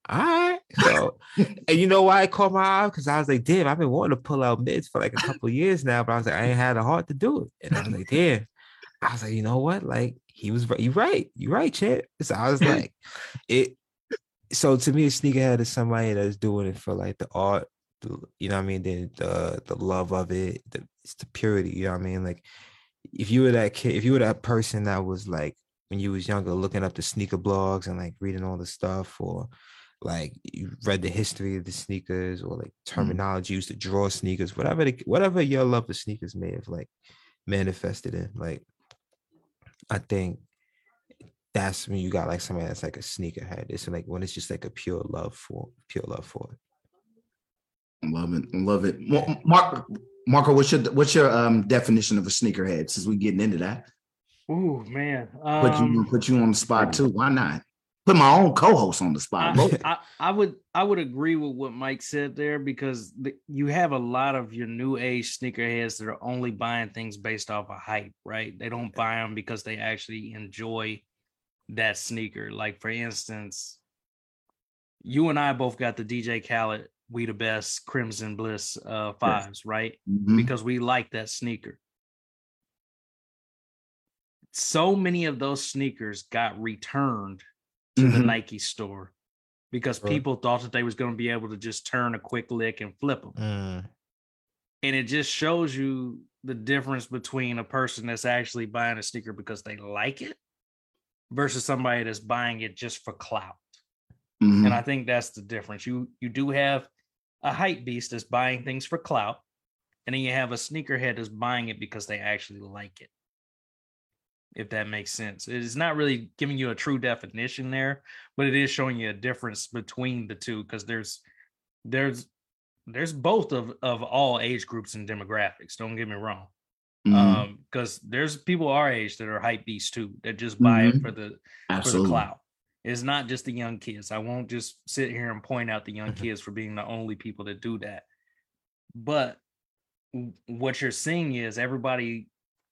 all right. So, and you know why I caught my eye? Because I was like, damn, I've been wanting to pull out mids for like a couple years now, but I was like, I ain't had the heart to do it. And I was like, damn. I was like, you know what? Like, he was right. You right. You right, Chad. So I was like, it so to me, a sneakerhead is somebody that's doing it for like the art, the, you know what I mean, the the the love of it, the it's the purity, you know what I mean? Like if you were that kid, if you were that person that was like when you was younger looking up the sneaker blogs and like reading all the stuff or like you read the history of the sneakers or like mm. terminology used to draw sneakers, whatever the, whatever your love of sneakers may have like manifested in. Like I think that's when you got like somebody that's like a sneakerhead. It's like when it's just like a pure love for pure love for it. Love it, love it. Mark, Marco, what's your what's your um definition of a sneakerhead? Since we're getting into that, Ooh man, put you um, put you on the spot too. Why not? Put my own co-host on the spot. I, I, I would I would agree with what Mike said there because the, you have a lot of your new age sneakerheads that are only buying things based off of hype, right? They don't buy them because they actually enjoy that sneaker. Like for instance, you and I both got the DJ Khaled "We the Best" Crimson Bliss uh, fives, right? Mhm. Because we like that sneaker. So many of those sneakers got returned to the Mhm. Nike store because Right. people thought that they was going to be able to just turn a quick lick and flip them. Mm. And it just shows you the difference between a person that's actually buying a sneaker because they like it versus somebody that's buying it just for clout. Mhm. And I think that's the difference. You you do have a hype beast that's buying things for clout, and then you have a sneakerhead that's buying it because they actually like it. If that makes sense. It's not really giving you a true definition there, but it is showing you a difference between the two because there's there's there's both of of all age groups and demographics. Don't get me wrong. Mhm. Um, because there's people our age that are hype beasts too, that just buy it Mhm. for the for the clout. It's not just the young kids. I won't just sit here and point out the young Mm-hmm. kids for being the only people that do that. But what you're seeing is everybody,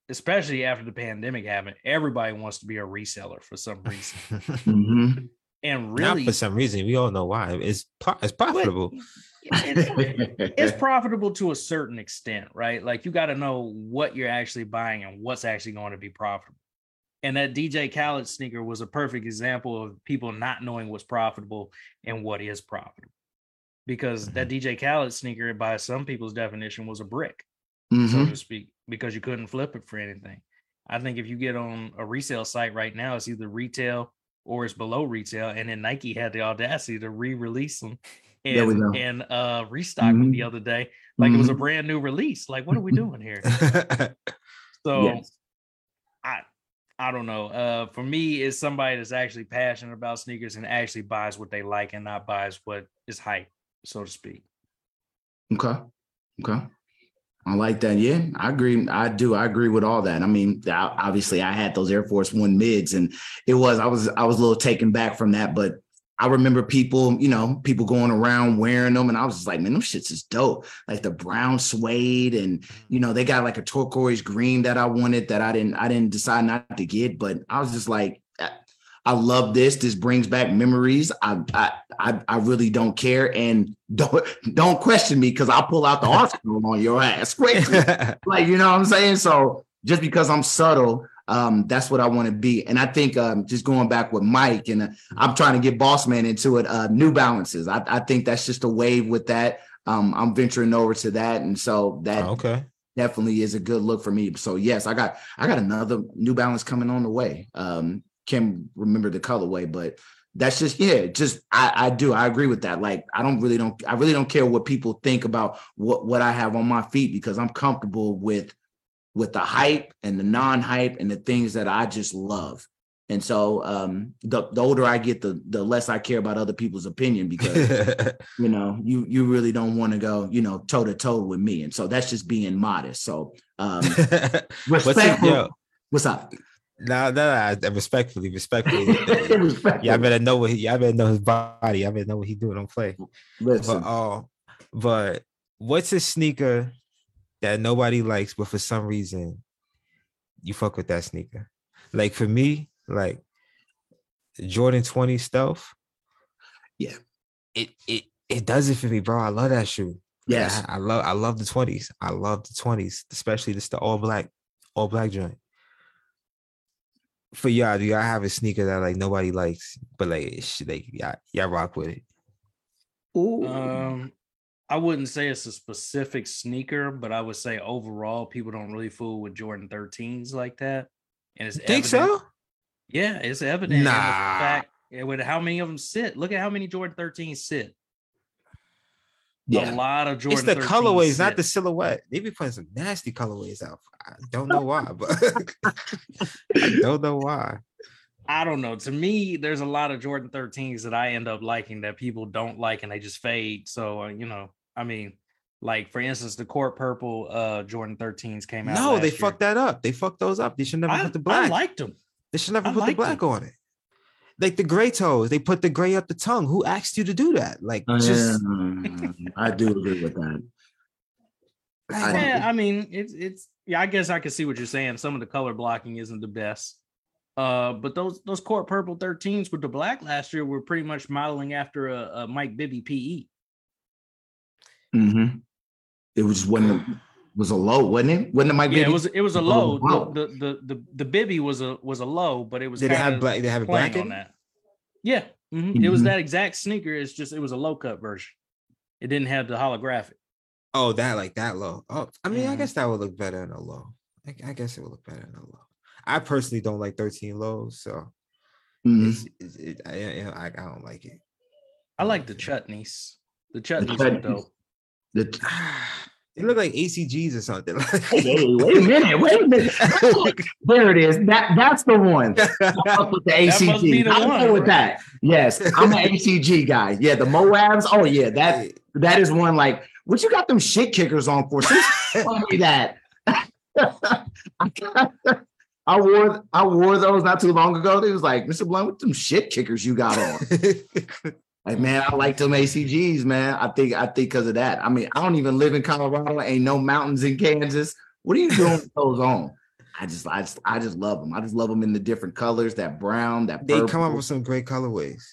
especially after the pandemic happened, everybody wants to be a reseller for some reason. Mhm. And Not for some reason. We all know why. It's it's profitable. it's, it's profitable to a certain extent, right? Like you got to know what you're actually buying and what's actually going to be profitable. And that DJ Khaled sneaker was a perfect example of people not knowing what's profitable and what is profitable. Because that DJ Khaled sneaker, by some people's definition, was a brick, so Mhm. to speak, because you couldn't flip it for anything. I think if you get on a resale site right now, it's either retail or it's below retail. And then Nike had the audacity to re-release them and, and uh restock them the other day. Like it was a Mhm. brand new release. Like, what are we doing here? So Yes. I I don't know. Uh for me, it's somebody that's actually passionate about sneakers and actually buys what they like and not buys what is hype, so to speak. Okay. Okay. I like that. Yeah, I agree. I do. I agree with all that. I mean, obviously, I had those Air Force One mids, and it was I was I was a little taken back from that, but I remember people, you know, people going around wearing them, and I was just like, man, them shits is dope. Like the brown suede, and you know, they got like a turquoise green that I wanted that I didn't I didn't decide not to get, but I was just like. I- love this. This brings back memories. I I I, I really don't care, and don't don't question me because I'll pull out the arsenal on your ass quickly. like you know what I'm saying. So just because I'm subtle, um, that's what I want to be. And I think um, just going back with Mike, and uh, I'm trying to get Boss Man into it. Uh, New Balances. I, I think that's just a wave with that. Um, I'm venturing over to that, and so that Oh, okay. definitely is a good look for me. So yes, I got I got another New Balance coming on the way. Um, can't remember the colorway, but that's just yeah, just I, I do I agree with that. Like I don't really don't I really don't care what people think about what what I have on my feet because I'm comfortable with with the hype and the non-hype and the things that I just love. And so um the, the older I get, the the less I care about other people's opinion because you know you you really don't want to go you know toe to toe with me. And so that's just being modest. So um What's it, respectful. what's up Nah, nah, nah, respectfully, respectfully. Respectfully. Y'all better know what he, y'all better know his body. Y'all better know what he doing. Don't play. Listen. But, uh, but what's a sneaker that nobody likes, but for some reason you fuck with that sneaker? Like for me, like Jordan 20 stealth. Yeah. It it it does it for me, bro. I love that shoe. Yes. I, I love I love the 20s. I love the 20s, especially this the all black, all black joint. For y'all, do y'all have a sneaker that like nobody likes, but like it's- like y'all, y'all rock with it? Um, I wouldn't say it's a specific sneaker, but I would say overall, people don't really fool with Jordan 13s like that. And it's Think evident- so? Yeah, it's evident. in the Nah. fact with how many of them sit. Look at how many Jordan 13s sit. Yeah. A lot of Jordan. it's the 13s colorways, not the silhouette. They be putting some nasty colorways out. I don't know why, but I don't know why. I don't know. To me, there's a lot of Jordan 13s that I end up liking that people don't like and they just fade. So, uh, you know, I mean, Like for instance, the court purple uh Jordan 13s came out. No, they last fucked that up. They fucked those up. They should never I, put the black. I liked them. they should never I put the black them. on it. Like the gray toes, they put the gray up the tongue. Who asked you to do that? Like, Oh, just yeah, I do agree with that. I- Yeah, I mean, it's it's yeah. I guess I can see what you're saying. Some of the color blocking isn't the best. Uh, but those those court purple 13s with the black last year were pretty much modeling after a, a Mike Bibby. PE. Mhm. It was when it was a low, wasn't it? Wasn't it Mike? Yeah, it was it was a Oh, low. wow. The, the the the the Bibby was a was a low, but it was Did it have kinda black- did it have it playing black on that. Yeah, mhm. it was Mhm. that exact sneaker. It's just it was a low cut version. It didn't have the holographic. oh, that like that low. Oh, I mean, I Mhm. guess that would look better in a low. I, I guess it would look better in a low. I personally don't like 13 lows, so Mhm. it's, it's it, I, I, I don't like it. I like the chutneys. The chutneys chutneys. were dope. The- They look like ACGs or something. Hey, wait a minute, wait a minute. there it is. That that's the one. I fuck with the That must be ACG. the I one, go with right? that. Yes, I'm an ACG guy. Yeah, the Moabs. Oh yeah, that that is one. Like, what you got them shit kickers on for? Since me that. I I wore I wore those not too long ago. They was like, Mr. Blunt, what them shit kickers you got on? Like, man, I like them ACGs, man. I think I think because of that. I mean, I don't even live in Colorado. Ain't no mountains in Kansas. What are you doing with those on? I just, I just, I just love them. I just love them in the different colors. That brown, that they come up with some great colorways.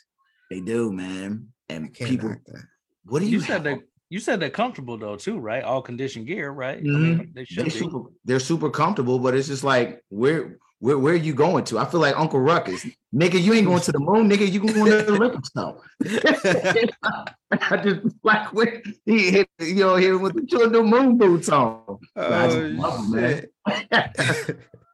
They do, man. And Can't people, knock that. what do You you? said that you said they're comfortable though too, right? All conditioned gear, right? I Mhm. mean, they should They be. super, they're super comfortable, but it's just like where, where, where are you going to? I feel like Uncle Ruckus, nigga. You ain't going to the moon, nigga. You going to the Olympics though. I just like when he hit, you know, hit with the the moon boots on. I just Oh, love 'em, man.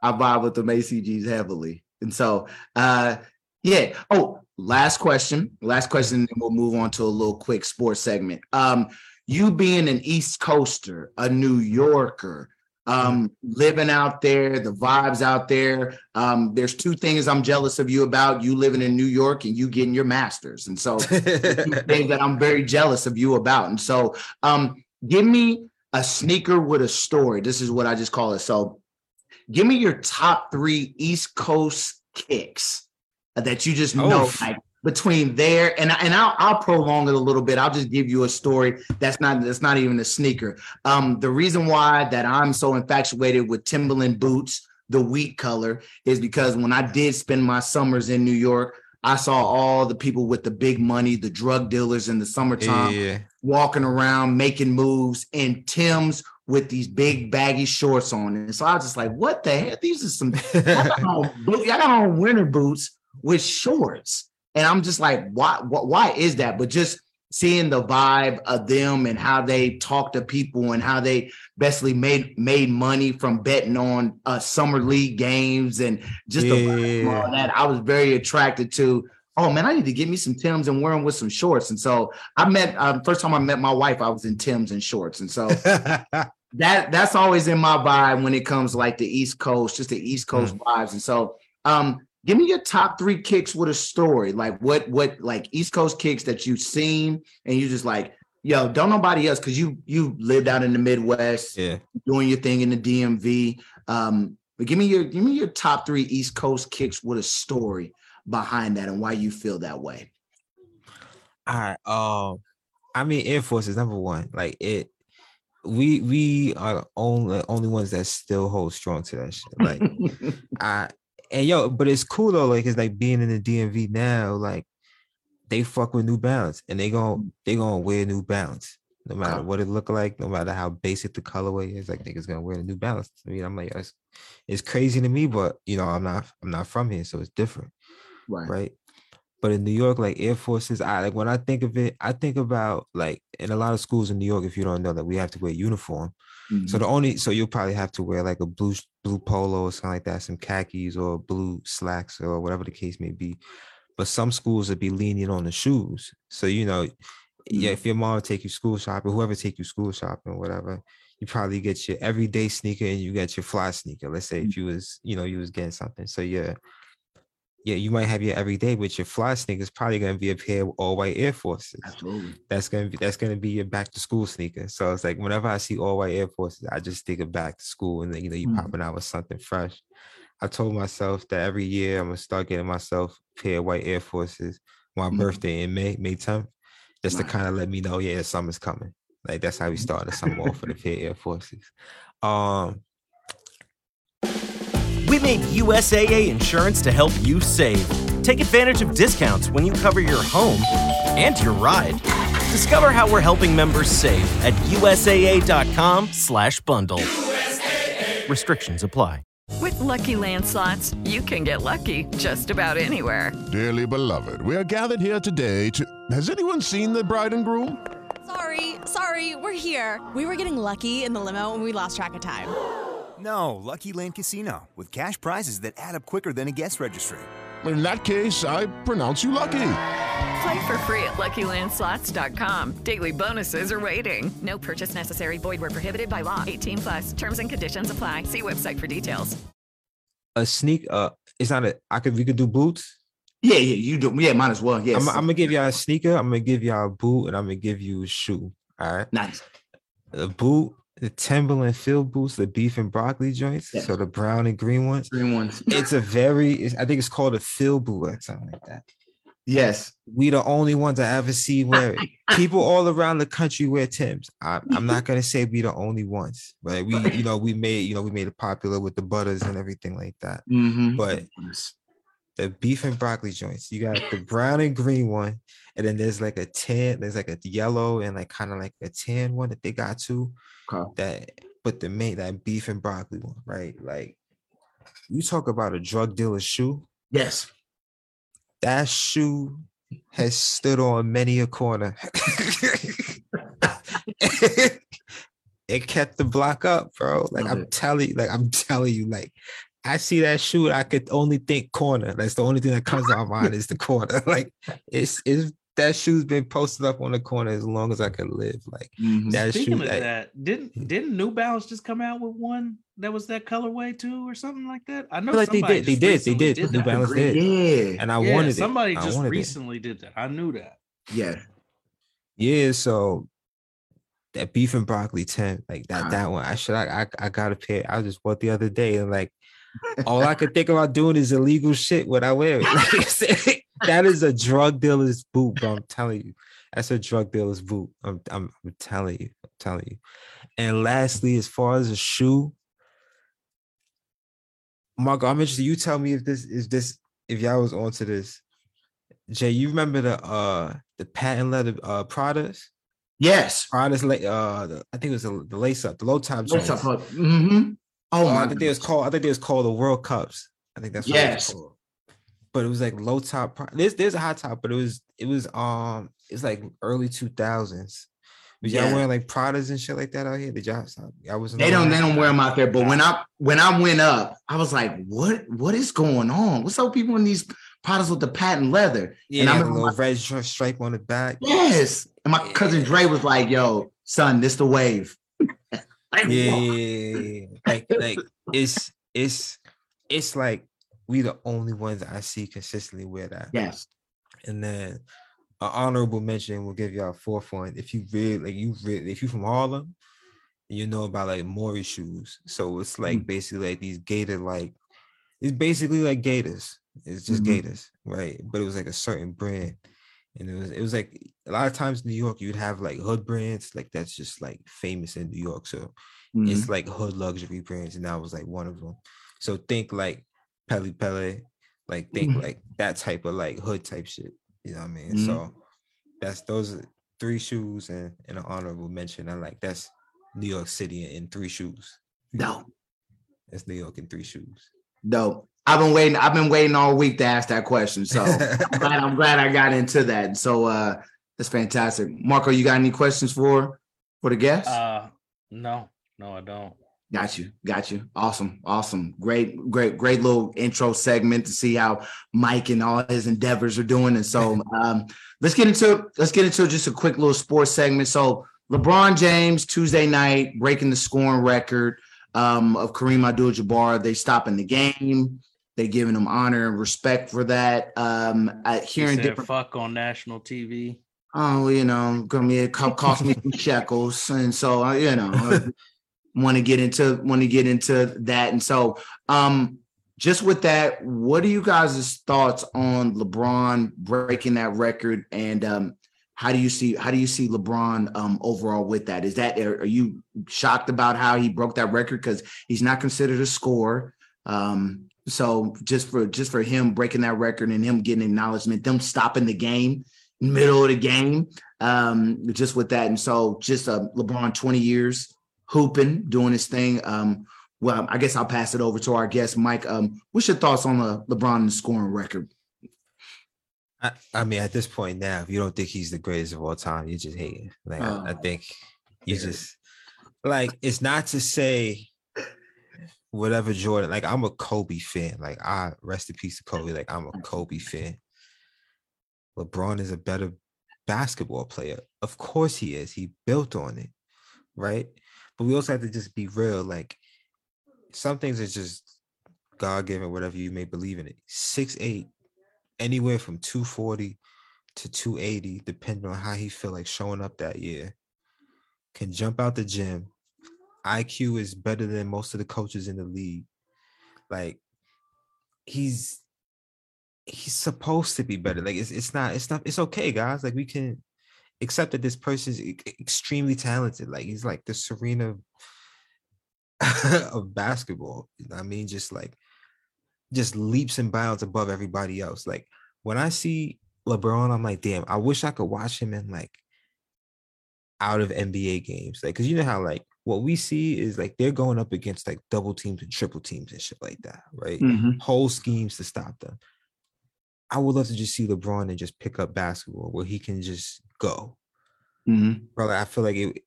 I vibe with the ACGs heavily. And so uh yeah. Oh, last question. Last question, and we'll move on to a little quick sports segment. Um, you being an East Coaster, a New Yorker, um, living out there, the vibes out there. Um, there's two things I'm jealous of you about. You living in New York and you getting your masters. And so two things that I'm very jealous of you about. And so um give me a sneaker with a story. This is what I just call it. So give me your top three East Coast kicks that you just know Oof. like between there and and I'll, I'll prolong it a little bit. I'll just give you a story that's not that's not even a sneaker. Um, the reason why that I'm so infatuated with Timberland boots, the wheat color, is because when I did spend my summers in New York, I saw all the people with the big money, the drug dealers in the summertime yeah. walking around making moves in Tim's with these big baggy shorts on. And so I was just like, what the hell? These are some I got on, I got on winter boots with shorts. And I'm just like, why, why why is that? But just seeing the vibe of them and how they talk to people and how they basically made made money from betting on uh, summer league games and just of all that. I was very attracted to. Oh man, I need to get me some Tims and wear them with some shorts. And so I met um, first time I met my wife, I was in Tims and shorts. And so that that's always in my vibe when it comes to like the East Coast, just the East Coast vibes. And so um give me your top three kicks with a story. Like what what like East Coast kicks that you've seen and you just like, yo, don't nobody else because you you lived out in the Midwest, yeah, doing your thing in the DMV. Um, but give me your give me your top three East Coast kicks with a story behind that and why you feel that way. All right. Um, I mean, Air Force is number one. Like it, we we are the only only ones that still hold strong to that shit. Like I and yo, but it's cool though. Like it's like being in the DMV now. Like they fuck with New Balance and they gon' mm. they gonna wear New Balance no matter what it look like, no matter how basic the colorway is. Like niggas gonna wear the New Balance. I mean, I'm like, it's, it's crazy to me, but you know, I'm not I'm not from here, so it's different Right. right? But in New York, like Air Forces, I like when I think of it, I think about like in a lot of schools in New York, if you don't know that we have to wear uniform. So mm-hmm. the only so you'll probably have to wear like a blue blue polo or something like that, some khakis or blue slacks or whatever the case may be. But some schools would be lenient on the shoes. So you know, yeah, mm-hmm. if your mom take you school shopping, whoever take you school shopping, whatever, you probably get your everyday sneaker and you get your fly sneaker. Let's say if mm-hmm. you was, you know, you was getting something. So yeah, yeah, you might have your everyday, but your fly sneaker is probably gonna be a pair of all white Air Forces. Absolutely. That's gonna be that's gonna be your back to school sneaker. So it's like whenever I see all white Air Forces, I just think of back to school, and then you know you Mhm. popping out with something fresh. I told myself that every year I'm gonna start getting myself a pair of white Air Forces. My Mhm. birthday in May, May 10th, just to kind of let me know, yeah, summer's coming. Like that's how we start the summer off with a pair of Air Forces. Um, We made USAA insurance to help you save. Take advantage of discounts when you cover your home and your ride. Discover how we're helping members save at USAA.com/bundle. Restrictions apply. With Lucky Land slots, you can get lucky just about anywhere. Dearly beloved, we are gathered here today to. Has anyone seen the bride and groom? Sorry, sorry, we're here. We were getting lucky in the limo and we lost track of time. No, Lucky Land Casino, with cash prizes that add up quicker than a guest registry. In that case, I pronounce you lucky. Play for free at LuckyLandSlots.com. Daily bonuses are waiting. No purchase necessary. Void where prohibited by law. 18 plus. Terms and conditions apply. See website for details. a sneak, uh, it's not a. I could we could do boots. Yeah, yeah, you do. Yeah, might as well. Yes. I'm, I'm gonna give y'all a sneaker. I'm gonna give y'all a boot, and I'm gonna give you a shoe. All right. Nice. The boot, the Timberland field boots, the beef and broccoli joints. Yeah. So the brown and green ones. Green ones. It's a very. It's, I think it's called a field boot or something like that. Yes. We the only ones I ever see wear it. People all around the country wear Tims. I, I'm not gonna say we the only ones, but we, you know, we made, you know, we made it popular with the butters and everything like that. Mhm. But the beef and broccoli joints, you got the brown and green one, and then there's like a tan, there's like a yellow and like kind of like a tan one that they got too. Okay. That, but the main that beef and broccoli one, right? Like, you talk about a drug dealer's shoe. Yes. That shoe has stood on many a corner. it kept the block up, bro. Like I'm telling you, like I'm telling you, like I see that shoe, I could only think corner. That's the only thing that comes to my mind is the corner. Like it's it's that shoe's been posted up on the corner as long as I could live. Like Mm-hmm. that Speaking shoe of that, that, didn't didn't New Balance just come out with one that was that colorway too, or something like that? I know feel like they did, they did, they recently did. New that. Balance did. Yeah. And I Yeah, wanted somebody I just wanted it. recently did that. I knew that. Yeah. Yeah, so that beef and broccoli tent, like that that one. I should I I, I got a pair. I just bought the other day, and like all I could think about doing is illegal shit when I wear it. Like I said, that is a drug dealer's boot, bro. I'm telling you. That's a drug dealer's boot. I'm, I'm I'm telling you. I'm telling you. And lastly, as far as a shoe, Marco, I'm interested. You tell me if this is this if y'all was onto this. Jay, you remember the uh the patent leather uh Pradas? Yes. Pradas uh the, I think it was the, the lace up, the low top What's joints. up? Mm-hmm. Oh my. I think they was called I think they was called the World Cups. I think that's what it was Yes. called. But it was like low top. There's there's a high top, but it was it was um it's like early two thousands. Was y'all Yeah. wearing like Pradas and shit like that out here? The y'all? Y'all wasn't. They don't. They don't wear them out there. But when I when I went up, I was like, "What? What is going on? What's up, people in these products with the patent leather?" Yeah, and I had a little my, red stripe on the back. yes, and my cousin Dre was like, "Yo, son, this the wave." Like, yeah, yeah, yeah, yeah. like like it's it's it's like we the only ones I see consistently wear that. Yes. And then an honorable mention will give y'all a fourth one. If you really like you really if you from Harlem, you know about like Mauri shoes. So it's like basically like these gator like it's basically like gators. It's just Mhm. gators, right? But it was like a certain brand. And it was it was like a lot of times in New York you'd have like hood brands, like that's just like famous in New York. So it's Mhm. like hood luxury brands, and that was like one of them. So think like Pelle Pelle, like think Mhm. like that type of like hood type shit. You know what I mean? Mhm. So that's those three shoes and, and an honorable mention. I like that's New York City in, in three shoes. No. That's New York in three shoes. Dope. I've been waiting. I've been waiting all week to ask that question. So I'm glad, I'm glad I got into that. So uh that's fantastic. Marco, you got any questions for for the guests? Uh, no, no, I don't. Got you. Got you. Awesome. Awesome. Great, great, great little intro segment to see how Mike and all his endeavors are doing. And so um, let's get into let's get into just a quick little sports segment. So LeBron James Tuesday night breaking the scoring record um, of Kareem Abdul-Jabbar. They stopping the game. They giving him honor and respect for that. Um, I, hearing different. fuck on national TV. Oh, you know, gonna be it cost me some shekels, and so I, you know, want to get into want to get into that, and so um, just with that, what are you guys' thoughts on LeBron breaking that record, and um, how do you see how do you see LeBron um overall with that? Is that are, you shocked about how he broke that record because he's not considered a scorer? Um, so just for just for him breaking that record and him getting acknowledgement, them stopping the game middle of the game, um, just with that. And so just uh, LeBron 20 years hooping, doing his thing. Um, well, I guess I'll pass it over to our guest, Mike. Um, what's your thoughts on the LeBron scoring record? I, I mean, at this point now, if you don't think he's the greatest of all time, you're just hating. Like, I, I Oh, think you just like it's not to say whatever Jordan. Like, I'm a Kobe fan. Like, I rest in peace to Kobe. Like, I'm a Kobe fan. LeBron is a better basketball player. Of course he is. He built on it, right? But we also have to just be real. Like, some things are just God given, whatever you may believe in it. Six eight, anywhere from 240 to 280, depending on how he feel like showing up that year. Can jump out the gym. IQ is better than most of the coaches in the league. Like he's he's supposed to be better. Like it's it's not it's not it's okay, guys. Like we can accept that this person's e- extremely talented. Like he's like the Serena of basketball. You know what I mean? Just like just leaps and bounds above everybody else. Like when I see LeBron, I'm like, damn, I wish I could watch him in like out of NBA games. Like, cause you know how like what we see is like they're going up against like double teams and triple teams and shit like that, right? Mhm. Whole schemes to stop them. I would love to just see LeBron and just pick up basketball where he can just go. Mhm. Brother, I feel like it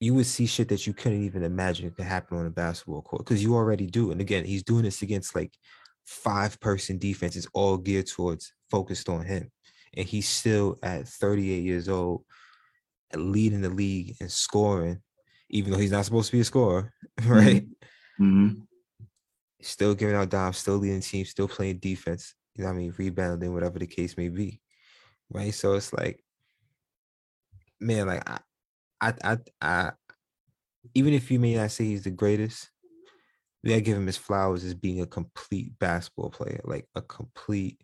you would see shit that you couldn't even imagine could happen on a basketball court because you already do. And again, he's doing this against like five person defenses, all geared towards focused on him. And he's still at 38 years old, leading the league and scoring, even though he's not supposed to be a scorer, right? Mhm. Still giving out dimes, still leading teams, still playing defense, you know what I mean, rebounding, whatever the case may be. Right. So it's like, man, like I I I, I even if you may not say he's the greatest, we gotta give him his flowers as being a complete basketball player, like a complete.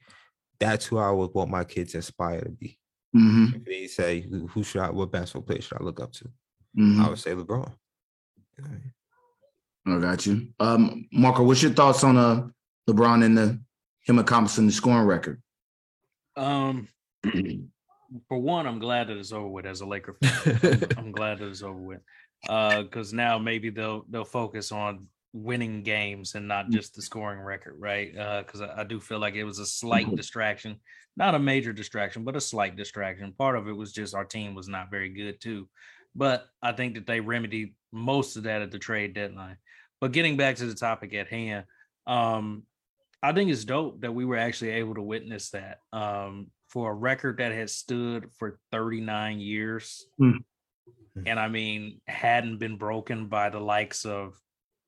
That's who I would want my kids to aspire to be. Mhm. If they say who, who should I, what basketball player should I look up to? Mhm. I would say LeBron. I got you. Um, Marco, what's your thoughts on uh LeBron and the him accomplishing the scoring record? Um, for one, I'm glad that it's over with as a Laker fan. I'm, I'm glad that it's over with. Uh, because now maybe they'll they'll focus on winning games and not just the scoring record, right? Uh, because I, I do feel like it was a slight distraction, not a major distraction, but a slight distraction. Part of it was just our team was not very good too. But I think that they remedied most of that at the trade deadline. But getting back to the topic at hand, um, I think it's dope that we were actually able to witness that um, for a record that has stood for 39 years. Hmm. And I mean, hadn't been broken by the likes of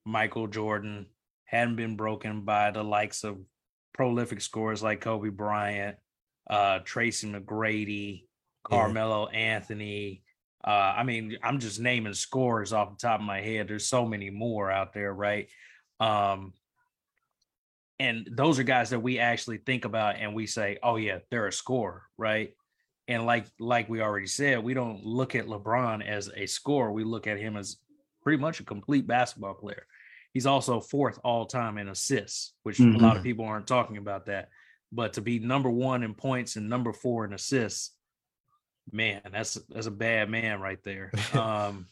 Michael Jordan, hadn't been broken by the likes of prolific scorers like Kobe Bryant, uh, Tracy McGrady, Carmelo Anthony. Uh, I mean, I'm just naming scores off the top of my head. There's so many more out there, right? Um, and those are guys that we actually think about and we say, oh yeah, they're a scorer, right? And like like we already said, we don't look at LeBron as a scorer. We look at him as pretty much a complete basketball player. He's also fourth all time in assists, which a lot of Mhm. people aren't talking about that. But to be number one in points and number four in assists, man, that's that's a bad man right there. Um,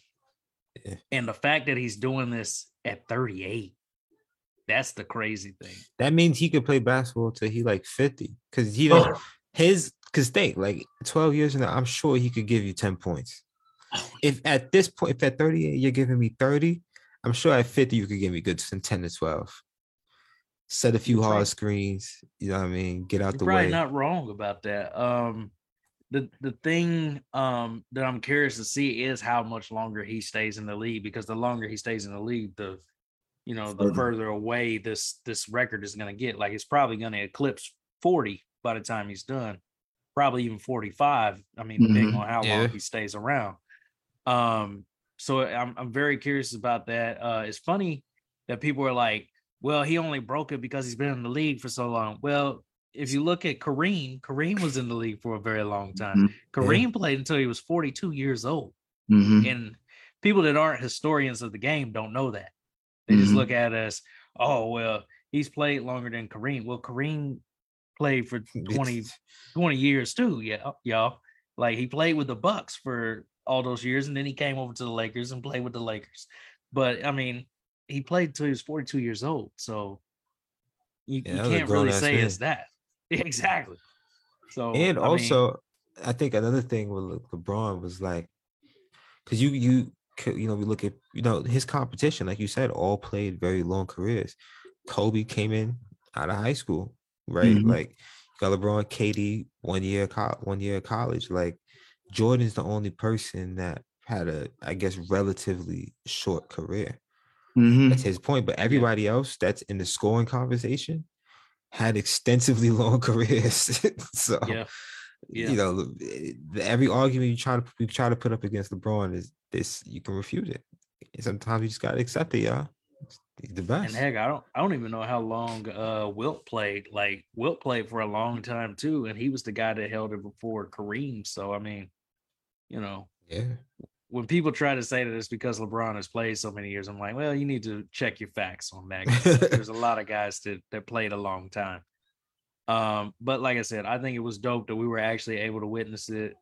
and the fact that he's doing this at 38, that's the crazy thing. That means he could play basketball till he like 50. Cause he don't his cause think like 12 years now, I'm sure he could give you 10 points. If at this point, if at 38 you're giving me 30, I'm sure at 50 you could give me good 10 to 12. Set a few hard screens, you know what I mean? Get out You're the probably way. not wrong about that. Um, the the thing um that I'm curious to see is how much longer he stays in the league because the longer he stays in the league, the you know, the further away this this record is going to get. Like it's probably going to eclipse 40 by the time he's done. Probably even 45. I mean, depending Mhm. on how Yeah. long he stays around. Um, so I'm I'm very curious about that. Uh, it's funny that people are like, "Well, he only broke it because he's been in the league for so long." Well, if you look at Kareem, Kareem was in the league for a very long time. Mhm. Kareem played until he was 42 years old, Mhm. and people that aren't historians of the game don't know that. They just mm-hmm. look at us, "Oh, well, he's played longer than Kareem." Well, Kareem played for 20, 20 years too, yeah, y'all. Like he played with the Bucks for all those years, and then he came over to the Lakers and played with the Lakers. But I mean, he played until he was 42 years old. So you, Yeah, you that was a can't really say man. it's that. Exactly. So and I mean, also I think another thing with LeBron was like, because you you you know we look at you know his competition, like you said, all played very long careers. Kobe came in out of high school, right? Mhm. Like you got LeBron, KD, one year one year of college. Like Jordan's the only person that had a I guess relatively short career. Mhm. That's his point. But everybody else that's in the scoring conversation had extensively long careers. so Yeah. Yeah. you know, eh, every argument you try to we try to put up against LeBron is this you can refute it. And sometimes you just gotta accept it, y'all. He's the best. And heck, I don't I don't even know how long uh Wilt played. Like Wilt played for a long time too, and he was the guy that held it before Kareem. So I mean, you know, yeah. when people try to say that it's because LeBron has played so many years, I'm like, well, you need to check your facts on that. There's a lot of guys that that played a long time. Um, but like I said, I think it was dope that we were actually able to witness it.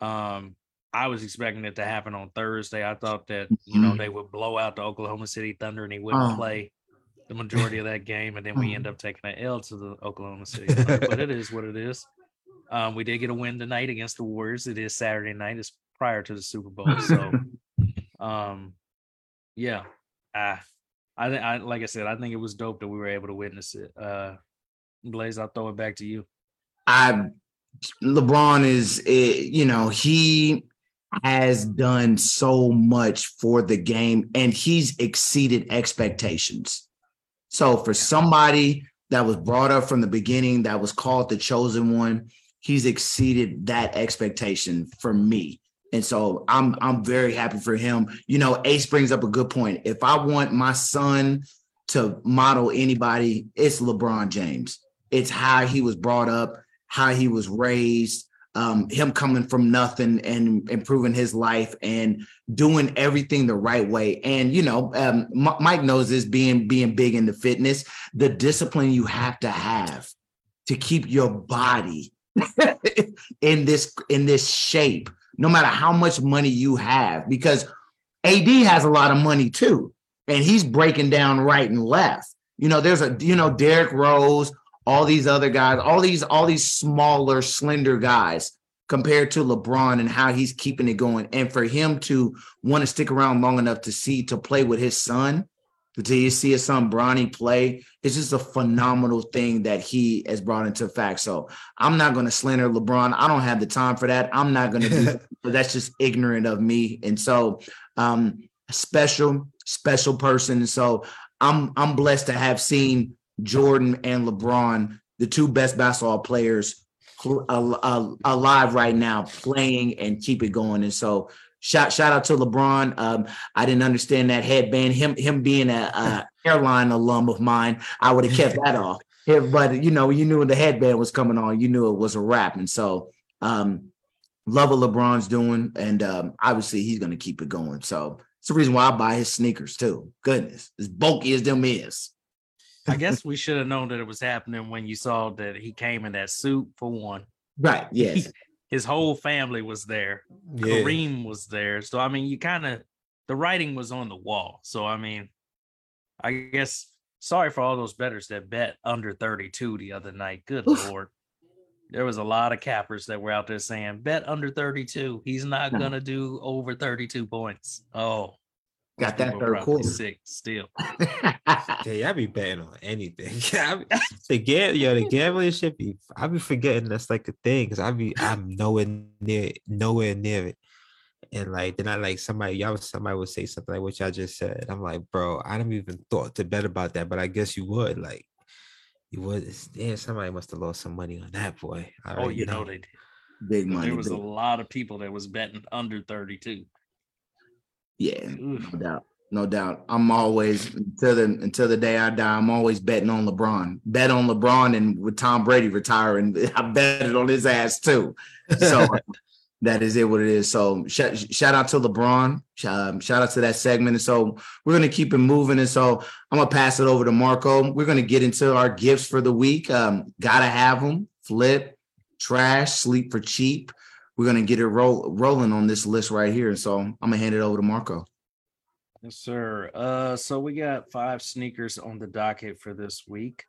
Um, I was expecting it to happen on Thursday. I thought that you know Mhm. they would blow out the Oklahoma City Thunder and he wouldn't Oh. play the majority of that game, and then we end up taking an L to the Oklahoma City. Thunder. but it is what it is. Um, we did get a win tonight against the Warriors. It is Saturday night. It's prior to the Super Bowl, so um, yeah, ah, I, thi- I like I said, I think it was dope that we were able to witness it. Uh, Blaze, I'll throw it back to you. I LeBron is you know he has done so much for the game and he's exceeded expectations. So for somebody that was brought up from the beginning that was called the chosen one, he's exceeded that expectation for me. And so I'm I'm very happy for him. You know, Ace brings up a good point. If I want my son to model anybody, it's LeBron James. It's how he was brought up, how he was raised, um, him coming from nothing and improving his life and doing everything the right way. And you know, um, M- Mike knows this being being big into fitness, the discipline you have to have to keep your body in this in this shape, no matter how much money you have, because AD has a lot of money too, and he's breaking down right and left. You know, there's a you know Derrick Rose, all these other guys, all these all these smaller, slender guys compared to LeBron and how he's keeping it going, and for him to want to stick around long enough to see to play with his son, to you see his son Bronny play, it's just a phenomenal thing that he has brought into fact. So I'm not going to slander LeBron. I don't have the time for that. I'm not going to do that. But that's just ignorant of me. And so um special, special person. And So I'm I'm blessed to have seen Jordan and LeBron, the two best basketball players cl- al- al- alive right now, playing and keep it going. And so shout shout out to LeBron. Um, I didn't understand that headband. Him him being a, a airline alum of mine, I would have kept that off. Yeah, but you know, you knew when the headband was coming on, you knew it was a wrap. And so um love what LeBron's doing, and um, obviously he's gonna keep it going. So it's the reason why I buy his sneakers too. Goodness, as bulky as them is. I guess we should have known that it was happening when you saw that he came in that suit for one. Right. Yes. His whole family was there. Yeah. Kareem was there. So I mean, you kind of the writing was on the wall. So I mean, I guess sorry for all those betters that bet under 32 the other night. Good lord. There was a lot of cappers that were out there saying bet under 32. He's not No. gonna do over 32 points. Oh, Got that people third quarter. Sick still. Yeah, I be betting on anything. I be, the gam, yo, the gambling shit be. I be forgetting that's like a thing because I be I'm nowhere near nowhere near it. And like then I like somebody y'all somebody would say something like what y'all just said. I'm like, bro, I didn't even thought to bet about that, but I guess you would. Like you would yeah, somebody must have lost some money on that boy. I Oh, already you know they did. Big money. There was a lot of people that was betting under 32. Yeah, no doubt. No doubt. I'm always until the until the day I die, I'm always betting on LeBron. Bet on LeBron and with Tom Brady retiring, I bet it on his ass too. So that is it what it is. So shout, shout out to LeBron. Um, shout out to that segment. And so we're gonna keep it moving. And so I'm gonna pass it over to Marco. We're gonna get into our gifts for the week. Um, gotta have them. Flip, trash, sleep for cheap. We're gonna get it roll, rolling on this list right here. So I'm gonna hand it over to Marco. Yes, sir. Uh, so we got five sneakers on the docket for this week.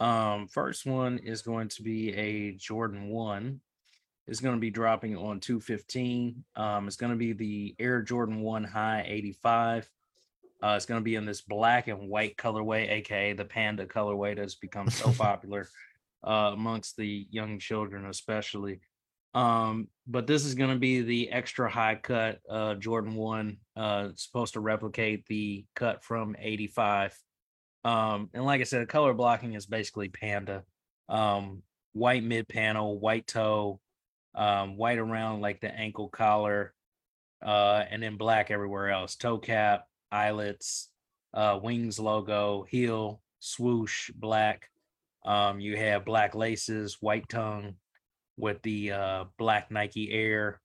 Um, first one is going to be a Jordan One. It's going to be dropping on 215. Um, it's going to be the Air Jordan One High 85. Uh, it's going to be in this black and white colorway, aka the panda colorway that's become so popular uh, amongst the young children, especially. Um, but this is going to be the extra high cut uh, Jordan 1, uh, supposed to replicate the cut from 85. Um, and like I said, the color blocking is basically panda. Um, white mid panel, white toe, um, white around like the ankle collar, uh, and then black everywhere else. Toe cap, eyelets, uh, wings logo, heel, swoosh, black. Um, you have black laces, white tongue with the uh, black Nike Air,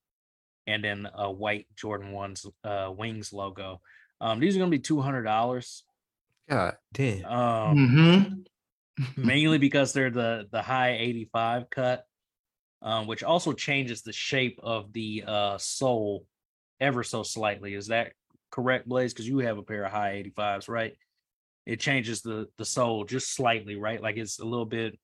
and then a white Jordan One's uh, wings logo. Um, these are gonna be two hundred dollars. God damn. Um, Mm-hmm. mainly because they're the the high 85 cut um, which also changes the shape of the uh sole ever so slightly is that correct blaze because you have a pair of high 85s right it changes the the sole just slightly right like it's a little bit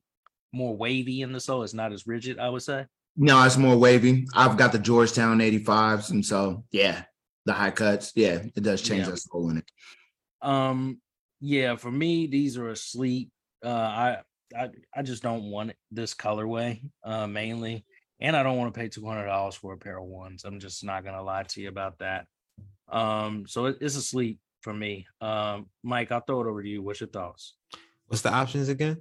more wavy in the sole it's not as rigid i would say No, it's more wavy. I've got the Georgetown 85s. And so, yeah, the high cuts. Yeah, it does change Yeah. that sole in it. Um, yeah, for me, these are asleep. Uh, I, I, I just don't want it- this colorway, uh, mainly, and I don't want to pay two hundred dollars for a pair of ones. I'm just not gonna lie to you about that. Um, so it, it's asleep for me. Um, Mike, I'll throw it over to you. What's your thoughts? What's the options again?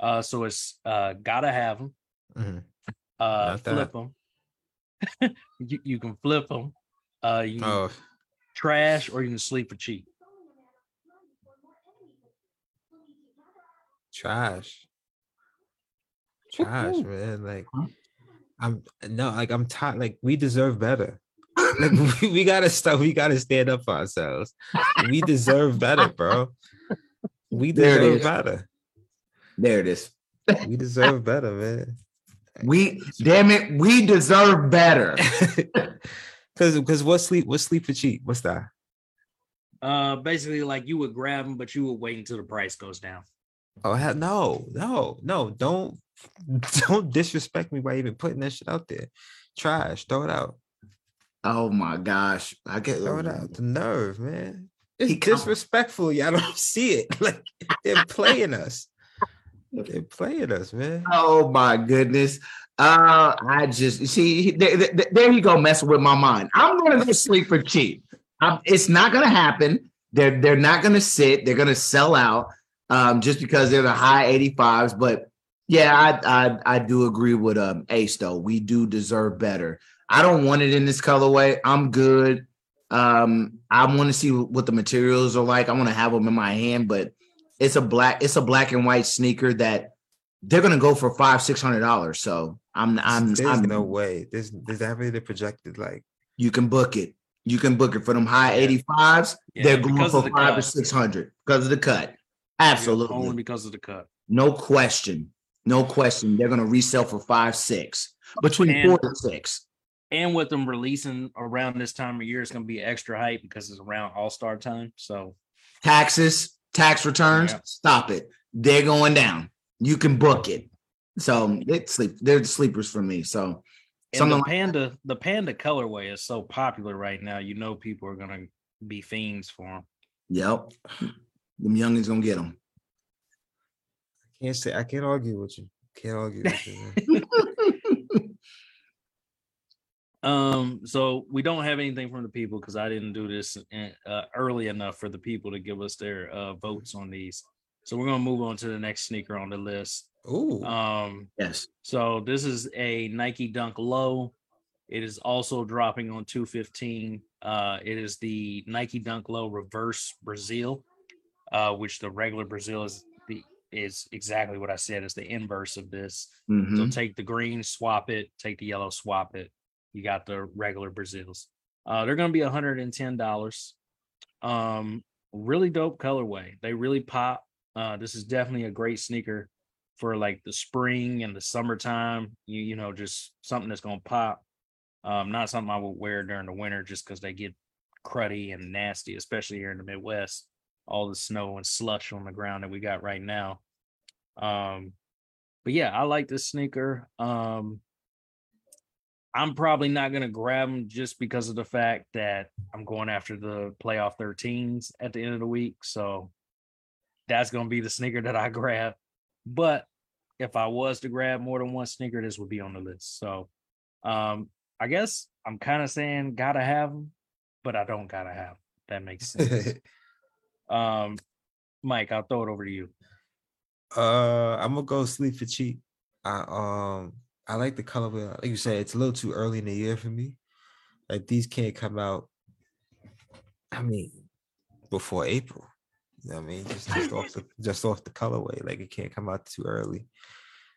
Uh, so it's uh, gotta have them. Mhm. Uh, flip them. you you can flip them. Uh, you Oh. trash or you can sleep for cheap. Trash. Trash, man. Like I'm no, like I'm tired. Like we deserve better. Like we, we gotta stop. We gotta stand up for ourselves. We deserve better, bro. We deserve better. There it is. We deserve better, man. We damn it, we deserve better. Cause because what sleep what sleep for cheap? What's that? Uh, basically, like you would grab them, but you would wait until the price goes down. Oh hell no, no, no, don't don't disrespect me by even putting that shit out there. Trash, throw it out. Oh my gosh. I get Throw it out. The nerve, man. It's He disrespectful. Y'all don't see it. Like they're playing us. They're playing us, man. Oh my goodness. Uh, I just see there, there, there you go messing with my mind. I'm gonna go sleep for cheap. Um, it's not gonna happen. They're they're not gonna sit. They're gonna sell out um, just because they're the high 85s. But yeah, I I, I do agree with um Ace though. We do deserve better. I don't want it in this colorway. I'm good. Um, I want to see what the materials are like. I want to have them in my hand, but it's a black it's a black and white sneaker that they're gonna go for five six hundred dollars. So I'm I'm, There's I'm no way. There's there's that really projected like you can book it. You can book it for them high 85s. Yeah, they're going for the five or cut. six hundred because of the cut. Yeah, Absolutely. only because of the cut. No question. No question. They're gonna resell for five, six. Between And- four and six. And with them releasing around this time of year, it's going to be extra hype because it's around All Star time. So Taxes, tax returns, Yeah. stop it. They're going down. You can book it. So it's sleep. They're the sleepers for me. So and something the like panda, the panda colorway is so popular right now. You know, people are going to be fiends for them. Yep. Them youngins gonna get them. I can't say I can't argue with you. Can't argue with you. Man. Um, so we don't have anything from the people because I didn't do this uh, early enough for the people to give us their uh, votes on these. So we're gonna move on to the next sneaker on the list. Ooh. Um, yes. So this is a Nike Dunk Low. It is also dropping on 215. Uh, it is the Nike Dunk Low Reverse Brazil, uh, which the regular Brazil is the is exactly what I said. It's the inverse of this. So Mhm. take the green, swap it. Take the yellow, swap it. You got the regular Brazils. Uh, they're gonna be 110 dollars. Um, really dope colorway. They really pop. Uh, this is definitely a great sneaker for like the spring and the summertime. You you know, just something that's gonna pop. Um, not something I would wear during the winter just because they get cruddy and nasty, especially here in the Midwest. All the snow and slush on the ground that we got right now. Um, but yeah, I like this sneaker. Um, I'm probably not gonna grab them just because of the fact that I'm going after the playoff 13s at the end of the week. So that's gonna be the sneaker that I grab. But if I was to grab more than one sneaker, this would be on the list. So um I guess I'm kind of saying gotta have them, but I don't gotta have 'em. That makes sense. um Mike, I'll throw it over to you. Uh, I'm gonna go sleep for cheap. I um I like the colorway. Like you said, it's a little too early in the year for me. Like these can't come out. I mean, before April. You know what I mean? Just just off the just off the colorway. Like it can't come out too early.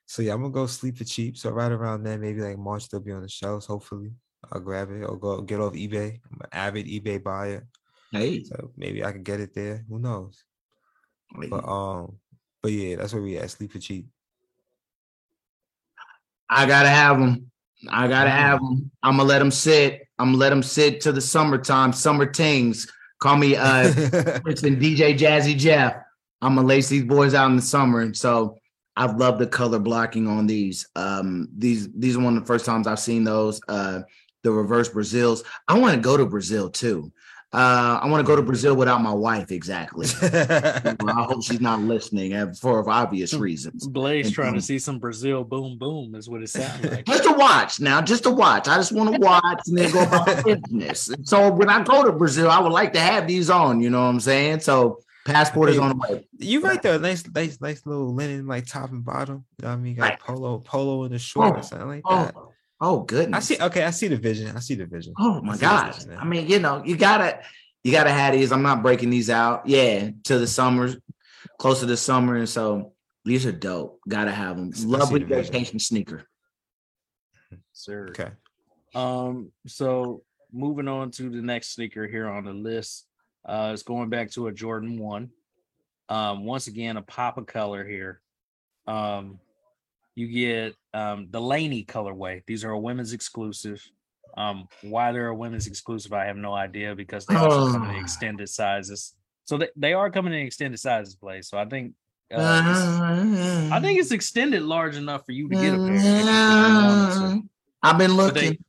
So yeah, I'm gonna go sleep for cheap. So right around then, maybe like March they'll be on the shelves. Hopefully, I'll grab it or go get off eBay. I'm an avid eBay buyer. Hey, so maybe I can get it there. Who knows? But um, but yeah, that's where we at. Sleep for cheap. I gotta have them. I gotta have them. I'm gonna let them sit. I'm gonna let them sit to the summertime. Summer tings. Call me uh Prince and DJ Jazzy Jeff. I'm gonna lace these boys out in the summer, and so I love the color blocking on these. Um, these these are one of the first times I've seen those. Uh, the reverse Brazils. I want to go to Brazil too. Uh, I want to go to Brazil without my wife. Exactly. Well, I hope she's not listening uh, for obvious reasons. Blaze trying to see some Brazil boom boom is what it sounds like. just to watch now, just to watch. I just want to watch and then go about business. And so when I go to Brazil, I would like to have these on. You know what I'm saying? So passport is on the way. You right there, nice, nice, nice little linen like top and bottom. You know what I mean? you Got polo, polo in the short or something like that. Oh, goodness. I see. Okay, I see the vision. I see the vision. Oh my see the gosh. I mean, you know, you gotta you gotta have these. I'm not breaking these out. Yeah, to the summer, close to the summer. And so these are dope. Gotta have them. Lovely the vision. vacation sneaker. Sir. Okay. Um, so moving on to the next sneaker here on the list. Uh it's going back to a Jordan one. Um, once again, a pop of color here. Um, you get um the Laney colorway. These are a women's exclusive. Um, why they're a women's exclusive, I have no idea because they also come in Oh. extended sizes. So they, they are coming in extended sizes, play. So I think uh, this- I think it's extended large enough for you to get a pair. if you- if you wanted to. I've been But they- looking.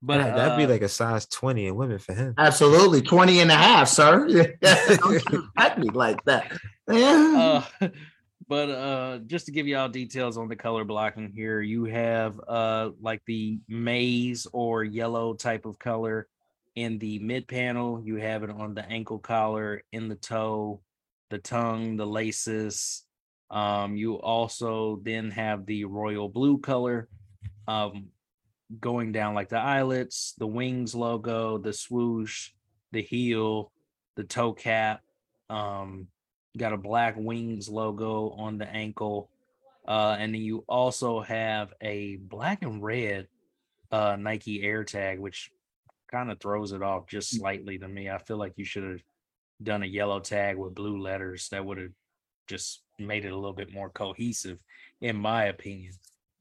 But Right, that'd be uh, like a size 20 in women for him. Absolutely. 20 and a half, sir. I'd be like that. Yeah. uh, but uh just to give y'all details on the color blocking here you have uh like the maize or yellow type of color in the mid panel. You have it on the ankle collar in the toe the tongue the laces. Um you also then have the royal blue color um going down like the eyelets the wings logo the swoosh the heel the toe cap um got a black wings logo on the ankle uh and then you also have a black and red uh nike air tag which kind of throws it off just slightly to me. I feel like you should have done a yellow tag with blue letters. That would have just made it a little bit more cohesive in my opinion.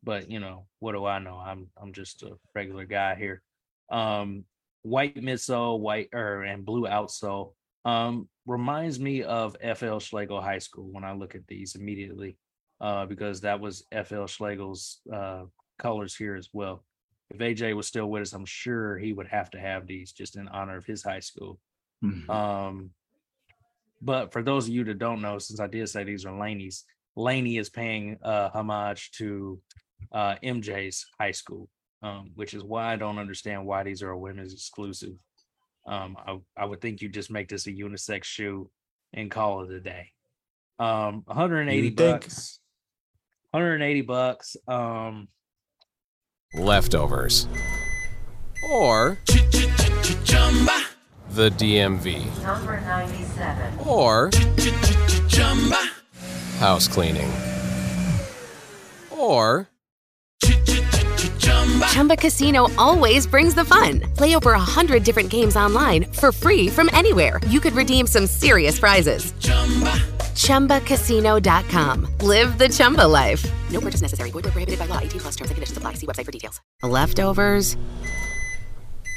But you know what do i know? I'm i'm just a regular guy here. Um white midsole white or and blue outsole um reminds me of FL Schlagle High School when I look at these immediately, uh, because that was FL Schlagle's uh, colors here as well. If AJ was still with us, I'm sure he would have to have these just in honor of his high school. Mhm. Um, but for those of you that don't know, since I did say these are Laney's, Laney is paying uh, homage to uh, MJ's high school. um, which is why I don't understand why these are a women's exclusive. Um, I, I would think you just make this a unisex shoe and call it a day. Um, 180 bucks. 180 bucks. Um, Leftovers. Or the DMV. Number 97. Or house cleaning. Or Chumba Casino always brings the fun. Play over a hundred different games online for free from anywhere. You could redeem some serious prizes. Chumba. ChumbaCasino.com. Live the Chumba life. No purchase necessary. Void where prohibited by law. 18 plus terms and conditions apply. See website for details. Leftovers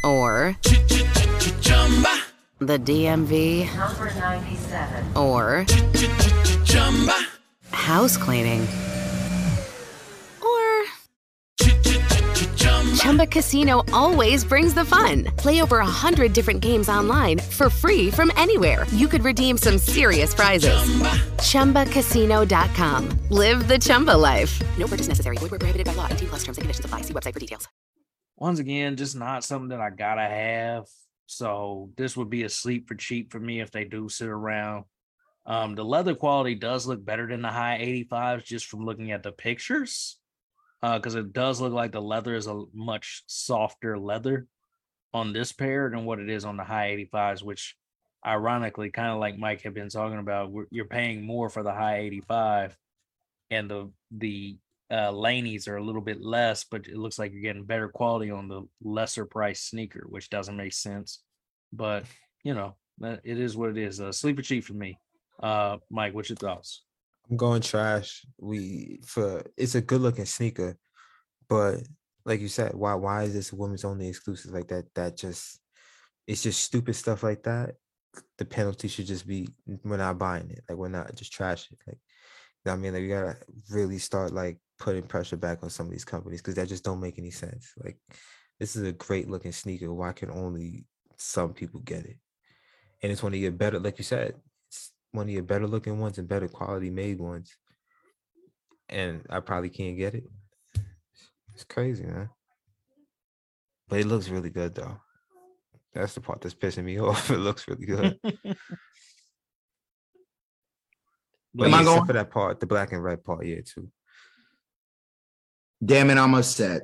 or the DMV Number 97. or Chumba. house cleaning Chumba Casino always brings the fun. Play over a hundred different games online for free from anywhere. You could redeem some serious prizes. Chumba. ChumbaCasino.com. Live the Chumba life. No purchase necessary. Void where prohibited by law. 18 plus terms and conditions apply. See website for details. once again, just not something that I gotta have. So this would be a sleep for cheap for me if they do sit around. Um, the leather quality does look better than the high 85s just from looking at the pictures. Uh, because it does look like the leather is a much softer leather on this pair than what it is on the high 85s, which ironically, kind of like Mike had been talking about, you're paying more for the high 85 and the the uh Laneys are a little bit less, but it looks like you're getting better quality on the lesser price sneaker, which doesn't make sense. But you know, it is what it is. Uh, sleeper cheap for me. Uh, Mike, what's your thoughts? I'm going trash. We for it's a good looking sneaker, but like you said, why why is this women's only exclusive like that? That just it's just stupid stuff like that. The penalty should just be we're not buying it. Like we're not just trash it. Like you know I mean, like we gotta really start like putting pressure back on some of these companies because that just don't make any sense. Like this is a great looking sneaker. Why can only some people get it? And it's one of your better, like you said, one of your better looking ones and better quality made ones. And I probably can't get it. It's crazy, man. But it looks really good though. That's the part that's pissing me off. It looks really good. But Am yeah, I going? for that part, the black and red part, yeah, too. Damn it, I'm upset.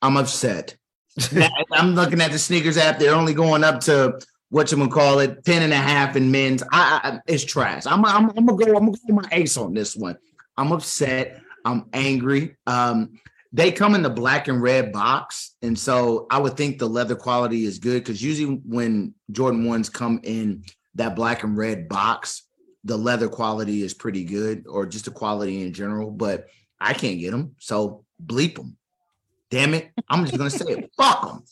I'm upset. I'm looking at the sneakers app. They're only going up to what you gonna call it, 10 and a half in men's. I, I it's trash. I'm, I'm, I'm gonna go, I'm gonna go my ace on this one. I'm upset. I'm angry. Um, they come in the black and red box, and so I would think the leather quality is good because usually when Jordan ones come in that black and red box, the leather quality is pretty good, or just the quality in general. But I can't get them, so bleep them. Damn it! I'm just gonna say it. Fuck them.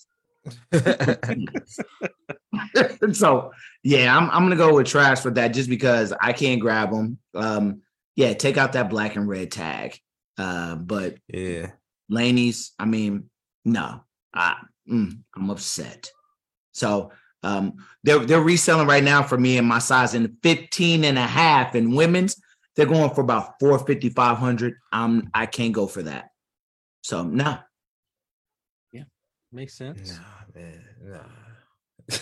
so yeah, I'm I'm gonna go with trash for that just because I can't grab them. Um, yeah, take out that black and red tag. Uh, but yeah, Laney's. I mean, no, I, mm, I'm upset. So um, they're they're reselling right now for me in my size in 15 and a half in women's. They're going for about 450, 500. I'm I can't go for that. So no. Yeah, makes sense. Nah, man, nah.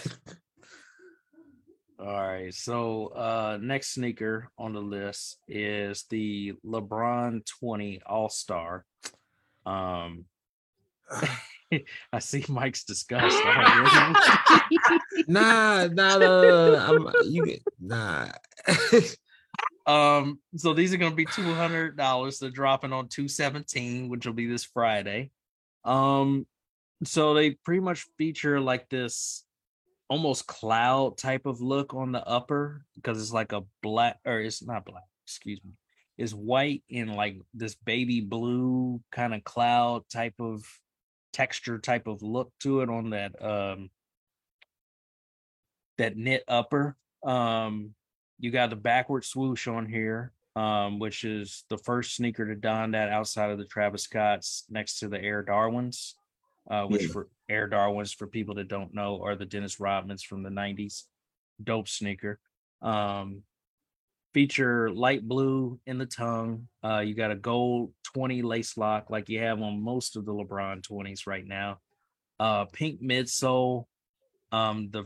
All right. So uh next sneaker on the list is the LeBron 20 All-Star. Um I see Mike's disgust. already. nah, nah, nah, I'm, you get nah. um, so these are gonna be two hundred dollars. They're dropping on two seventeen, which will be this Friday. Um, so they pretty much feature like this almost cloud type of look on the upper because it's like a black or it's not black, excuse me. It's white in like this baby blue kind of cloud type of texture type of look to it on that um that knit upper. Um you got the backward swoosh on here, um, which is the first sneaker to don that outside of the Travis Scott's next to the Air Darwins, uh, which Yeah. for Air Darwins, for people that don't know, are the Dennis Rodmans from the 90s. Dope sneaker. Um, feature light blue in the tongue. Uh, you got a gold 20 lace lock like you have on most of the LeBron 20s right now. Uh, pink midsole. Um, the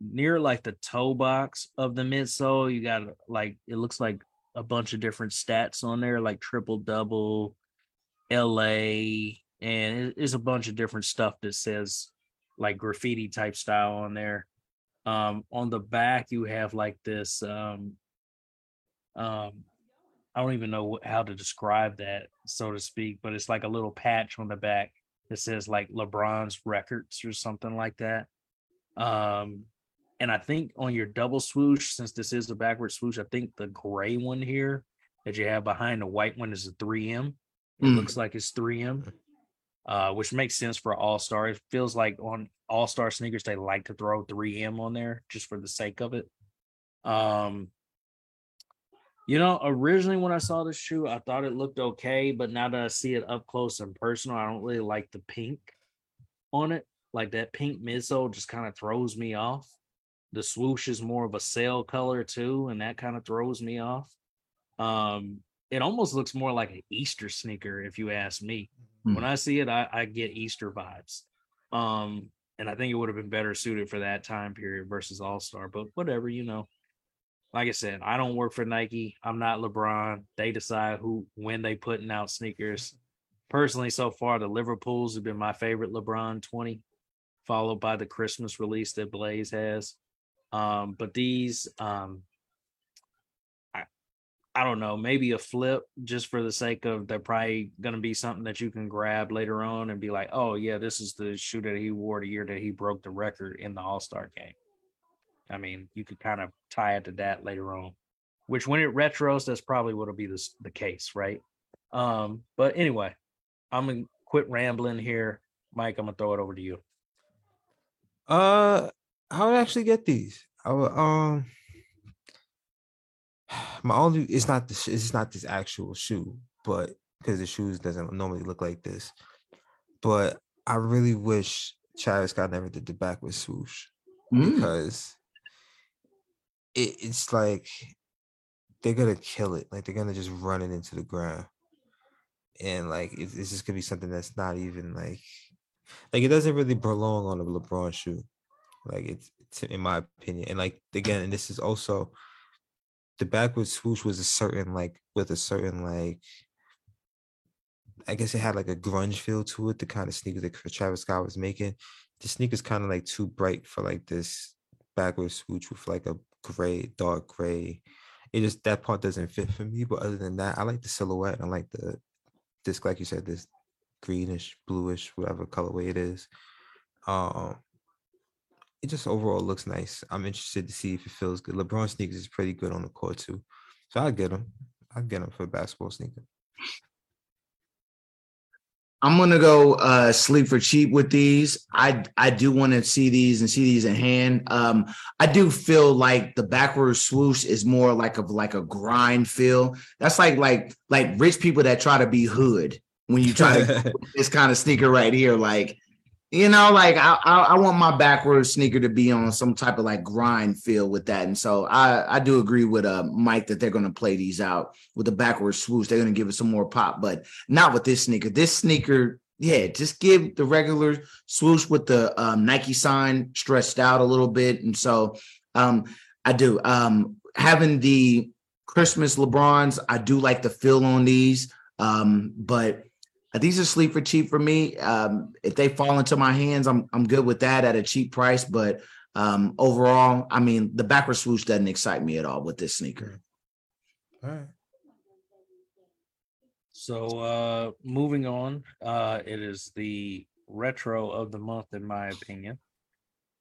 near like the toe box of the midsole, you got like it looks like a bunch of different stats on there, like triple double, LA, and it's a bunch of different stuff that says like graffiti type style on there. Um, on the back, you have like this. Um, um, I don't even know how to describe that, so to speak, but it's like a little patch on the back that says like LeBron's records or something like that. Um, and I think on your double swoosh, since this is a backward swoosh, I think the gray one here that you have behind the white one is a 3M. It Mm. looks like it's 3M, uh, which makes sense for All Star. It feels like on All Star sneakers, they like to throw 3M on there just for the sake of it. Um, you know, originally when I saw this shoe, I thought it looked okay, but now that I see it up close and personal, I don't really like the pink on it. Like that pink midsole just kind of throws me off. The swoosh is more of a sail color too, and that kind of throws me off. Um, it almost looks more like an Easter sneaker, if you ask me. Hmm. When I see it, I, I get Easter vibes. Um, and I think it would have been better suited for that time period versus All Star, but whatever, you know. Like I said, I don't work for Nike. I'm not LeBron. They decide who when they putting out sneakers. Personally, so far the Liverpools have been my favorite LeBron 20, followed by the Christmas release that Blaze has. Um, but these um I don't know, maybe a flip just for the sake of they're probably gonna be something that you can grab later on and be like, oh yeah, this is the shoe that he wore the year that he broke the record in the All-Star game. I mean, you could kind of tie it to that later on. Which when it retros, that's probably what'll be the, the case, right? Um, but anyway, I'm gonna quit rambling here. Mike, I'm gonna throw it over to you. Uh, how would I actually get these. I would, um, my only it's not the sh- it's not this actual shoe, but because the shoes doesn't normally look like this. But I really wish Travis Scott never did the backward swoosh Mm. because it, it's like they're gonna kill it. Like they're gonna just run it into the ground, and like it's, it's just gonna be something that's not even like like it doesn't really belong on a LeBron shoe. Like it's, it's in my opinion, and like again, and this is also the backward swoosh was a certain like with a certain like I guess it had like a grunge feel to it, the kind of sneakers that Travis Scott was making. The sneakers kind of like too bright for like this backward swoosh with like a gray, dark gray. It just that part doesn't fit for me. But other than that, I like the silhouette. I like the this, like you said, this greenish, bluish, whatever colorway it is. Um, it just overall looks nice. I'm interested to see if it feels good. LeBron sneakers is pretty good on the court too, so I'll get them. I'll get them for a basketball sneaker. I'm gonna go uh sleep for cheap with these. I I do want to see these and see these in hand. Um, I do feel like the backward swoosh is more like of like a grind feel. That's like like like rich people that try to be hood when you try to this kind of sneaker right here. Like, you know, like I, I I want my backward sneaker to be on some type of like grind feel with that. And so I I do agree with uh Mike that they're gonna play these out with the backward swoosh. They're gonna give it some more pop, but not with this sneaker. This sneaker, yeah, just give the regular swoosh with the um, Nike sign stretched out a little bit. And so um, I do. Um, having the Christmas LeBrons, I do like the feel on these. Um, but these are sleep for cheap for me. Um, if they fall into my hands, I'm I'm good with that at a cheap price. But um, overall, I mean, the backward swoosh doesn't excite me at all with this sneaker. All right. So uh moving on, uh it is the retro of the month in my opinion.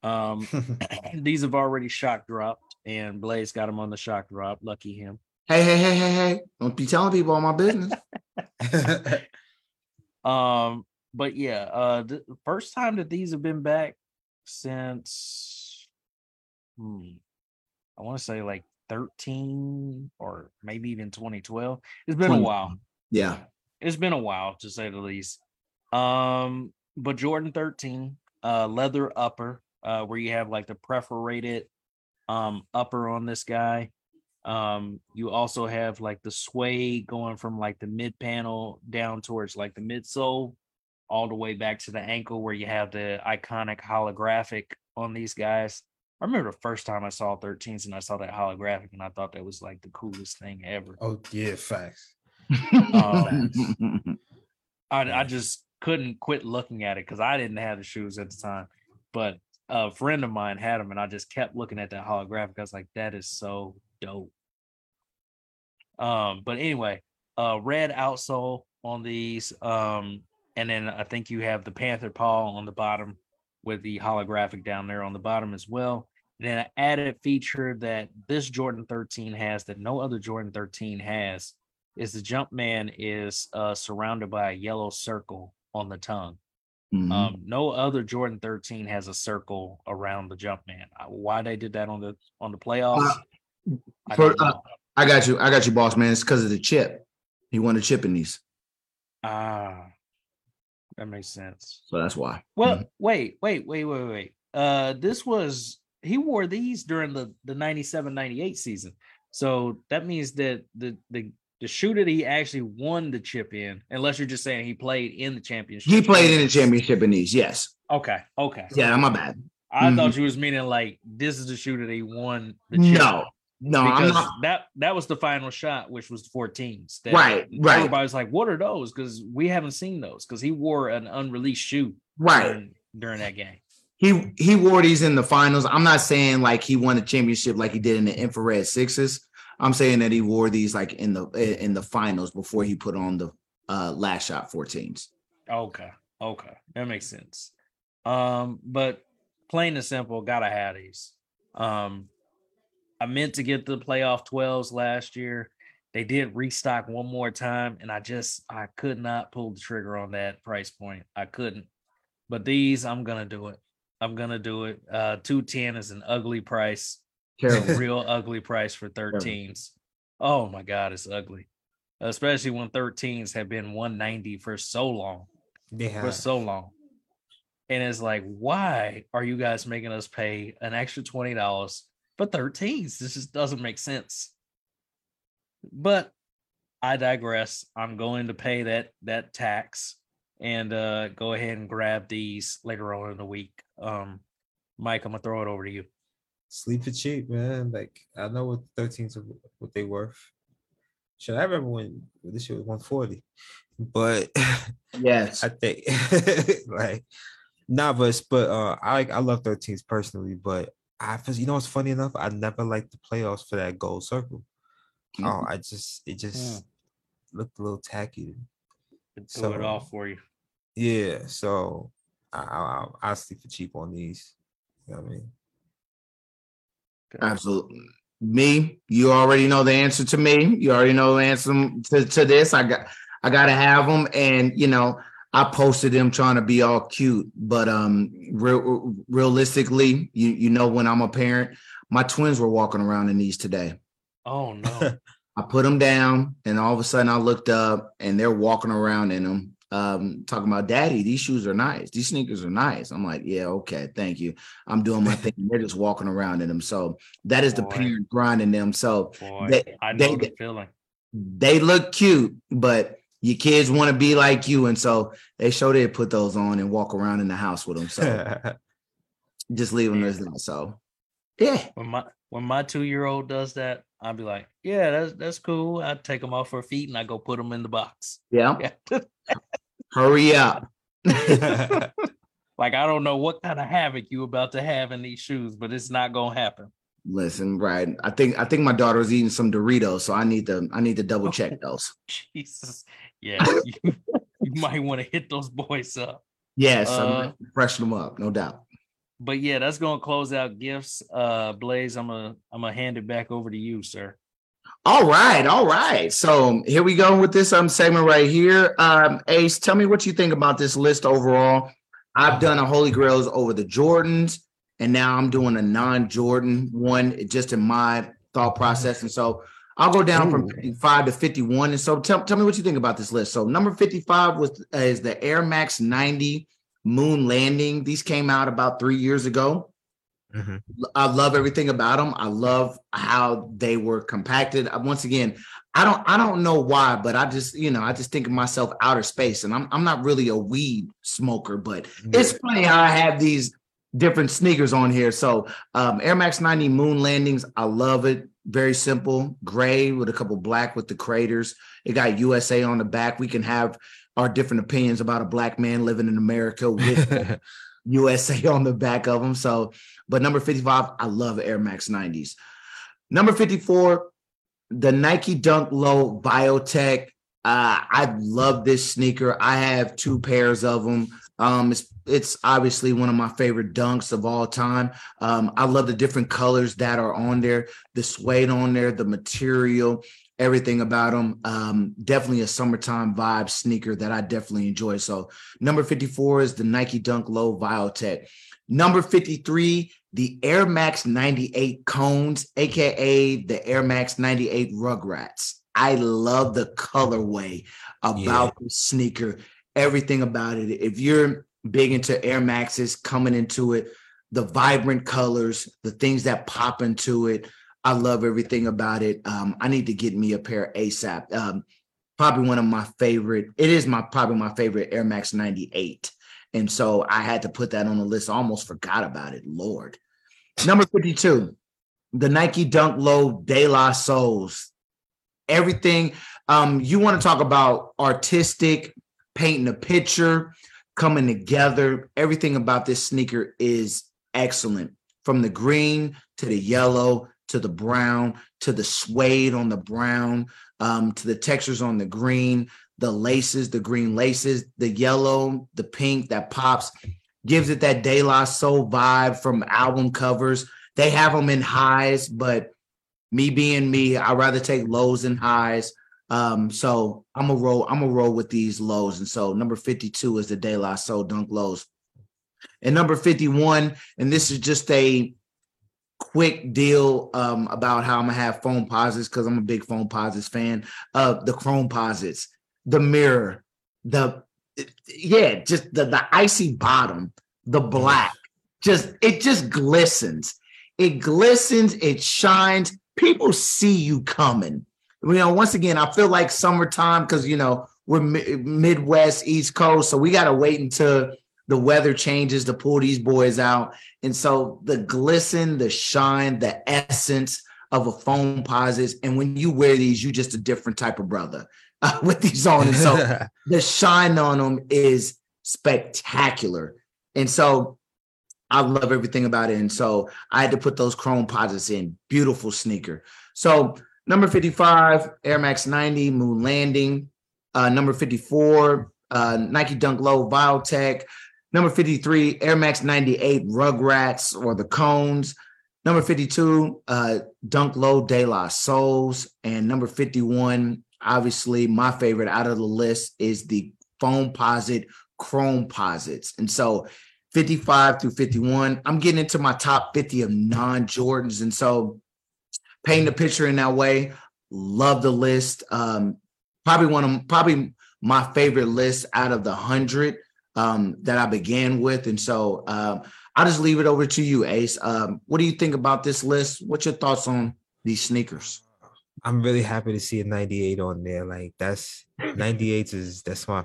Um these have already shock dropped and Blaze got them on the shock drop. Lucky him. Hey, hey, hey, hey, hey! Don't be telling people all my business. Um but yeah, uh the first time that these have been back since hmm, I want to say like 13 or maybe even 2012. It's been a while. yeah. it's been a while to say the least. Um, but Jordan 13, uh, leather upper, uh, where you have like the perforated um upper on this guy. Um, you also have like the suede going from like the mid panel down towards like the midsole, all the way back to the ankle where you have the iconic holographic on these guys. I remember the first time I saw 13s and I saw that holographic and I thought that was like the coolest thing ever. Oh yeah, facts. Um, I, I just couldn't quit looking at it because I didn't have the shoes at the time, but a friend of mine had them, and I just kept looking at that holographic. I was like, "That is so dope." Um, but anyway, uh, red outsole on these, um, and then I think you have the panther paw on the bottom with the holographic down there on the bottom as well. And then an added feature that this Jordan 13 has that no other Jordan 13 has is the Jumpman is uh, surrounded by a yellow circle on the tongue. Mhm. Um, no other Jordan 13 has a circle around the Jumpman. Uh, Why they did that on the on the playoffs? I For- uh. I got you. I got you, boss man. It's because of the chip. He won the chip in these, Ah, that makes sense. so that's why. Well, wait, wait, wait, wait, wait. Uh, this was he wore these during the the 97 98 season. So that means that the the the shoe that he actually won the chip in, unless you're just saying he played in the championship. He played in the championship in these. Yes. Okay, okay. Yeah, my bad. I Mhm. thought you was meaning like this is the shoe that he won the chip. No, no, I'm because not. that that was the final shot, which was the 14s. That Right, right. Everybody's like, "What are those?" Because we haven't seen those. Because he wore an unreleased shoe, Right. during, during that game. He he wore these in the finals. I'm not saying like he won the championship like he did in the infrared sixes. I'm saying that he wore these like in the in the finals before he put on the uh last shot 14s. Okay, okay, that makes sense. Um, but plain and simple, gotta have these. Um, I meant to get the playoff 12s last year. They did restock one more time, and I just I could not pull the trigger on that price point. I couldn't. But these, I'm gonna do it. I'm gonna do it. Uh 210 is an ugly price. Real ugly price for 13s. Oh my god, it's ugly. Especially when 13s have been 190 for so long. Yeah. For so long. And it's like, why are you guys making us pay an extra $20 but 13s, this just doesn't make sense. But I digress. I'm going to pay that that tax and uh, go ahead and grab these later on in the week. Um, Mike, I'm gonna throw it over to you. Sleep it cheap, man. Like I know what 13s are, what they worth. Should I remember when this shit was 140? But yes, I think like novice but, but uh, I like I love 13s personally, but I you know what's funny enough? I never liked the playoffs for that gold circle. Mm. Oh, I just it just mm. looked a little tacky. Could throw it So- off for you. Yeah, so I I I I'll sleep for cheap on these. You know what I mean? Absolutely. Me, you already know the answer to me. You already know the answer to, to this. I got I gotta have them. And you know, I posted them trying to be all cute, but um real realistically, you you know when I'm a parent, my twins were walking around in these today. Oh no. I put them down, and all of a sudden I looked up, and they're walking around in them, um, talking about, "Daddy, these shoes are nice. These sneakers are nice." I'm like, "Yeah, okay, thank you." I'm doing my thing. They're just walking around in them. So that is the Boy. parent grinding them. So Boy, they, I know they, the feeling. they look cute, but your kids want to be like you, and so they show they put those on and walk around in the house with them. So just leave them as that. So yeah, When my when my two year old does that, I'll be like, "Yeah, that's that's cool." I take them off her feet and I go put them in the box. yeah. Hurry up. Like I don't know what kind of havoc you about to have in these shoes, but it's not gonna happen. Listen, right. I think I think my daughter was eating some Doritos, so I need to I need to double check those. Jesus, yeah, you, you might want to hit those boys up. Yes, Uh, I'm freshen them up, no doubt. But yeah, that's gonna close out gifts. Uh, Blaze, I'm gonna I'm gonna hand it back over to you, sir. All right, all right. So here we go with this um segment right here. Um, Ace, tell me what you think about this list overall. I've done a Holy Grails over the Jordans, and now I'm doing a non-Jordan one, just in my thought process. And so I'll go down from 55 to 51. And so tell, tell me what you think about this list. So number 55 was uh, is the Air Max 90 Moon Landing. These came out about three years ago. Mm-hmm. I love everything about them. I love how they were compacted. Once again, I don't I don't know why, but I just you know I just think of myself outer space, and I'm I'm not really a weed smoker, but it's funny how I have these different sneakers on here. So um, Air Max 90 Moon Landings, I love it. Very simple, gray with a couple black with the craters. It got USA on the back. We can have our different opinions about a black man living in America with USA on the back of them. So, but number 55, I love Air Max 90s. Number 54, the Nike Dunk Low Biotech. Uh, I love this sneaker. I have two pairs of them. Um, it's it's obviously one of my favorite dunks of all time. Um, I love the different colors that are on there, the suede on there, the material, everything about them. Um, definitely a summertime vibe sneaker that I definitely enjoy. So number 54 is the Nike Dunk Low Biotech. Number 53, the Air Max 98 cones, aka the Air Max 98 Rugrats. I love the colorway about the sneaker, everything about it. If you're big into Air Maxes coming into it, the vibrant colors, the things that pop into it, I love everything about it. Um, I need to get me a pair ASAP. Um, probably one of my favorite. It is my probably my favorite Air Max 98. And so I had to put that on the list. I almost forgot about it. Lord. Number 52, the Nike Dunk Low De La Souls. Everything. Um, you want to talk about artistic, painting a picture, coming together. Everything about this sneaker is excellent. From the green to the yellow to the brown to the suede on the brown um, to the textures on the green, the laces, the green laces, the yellow, the pink that pops, gives it that De La Soul vibe from album covers. They have them in highs, but me being me, I'd rather take lows and highs. Um, so I'm a roll, I'm a roll with these lows. And so number 52 is the De La Soul Dunk Lows. And number 51, and this is just a quick deal um, about how I'm gonna have foam posits because I'm a big foam posits fan. Uh, the chrome posits, the mirror, the yeah, just the the icy bottom, the black, just it just glistens. It glistens, it shines. People see you coming. You know, once again, I feel like summertime because you know we're mi- Midwest, East Coast, so we gotta wait until the weather changes to pull these boys out. And so the glisten, the shine, the essence of a foam posits. And when you wear these, you just a different type of brother uh, with these on. And so the shine on them is spectacular. And so I love everything about it. And so I had to put those chrome posits in. Beautiful sneaker. So number 55, Air Max 90, Moon Landing. Uh, number 54, uh, Nike Dunk Low, Biotech. Number 53, Air Max 98 Rugrats or the Cones. Number 52, uh, Dunk Low De La Souls. And number 51, obviously my favorite out of the list is the Foam Posit Chrome Posits. And so 55 through 51, I'm getting into my top 50 of non-Jordans. And so painting the picture in that way, love the list. Um, probably one of probably my favorite list out of the hundred um, that I began with. And so um, I'll just leave it over to you, Ace. Um, what do you think about this list? What's your thoughts on these sneakers? I'm really happy to see a 98 on there. Like that's 98 is that's my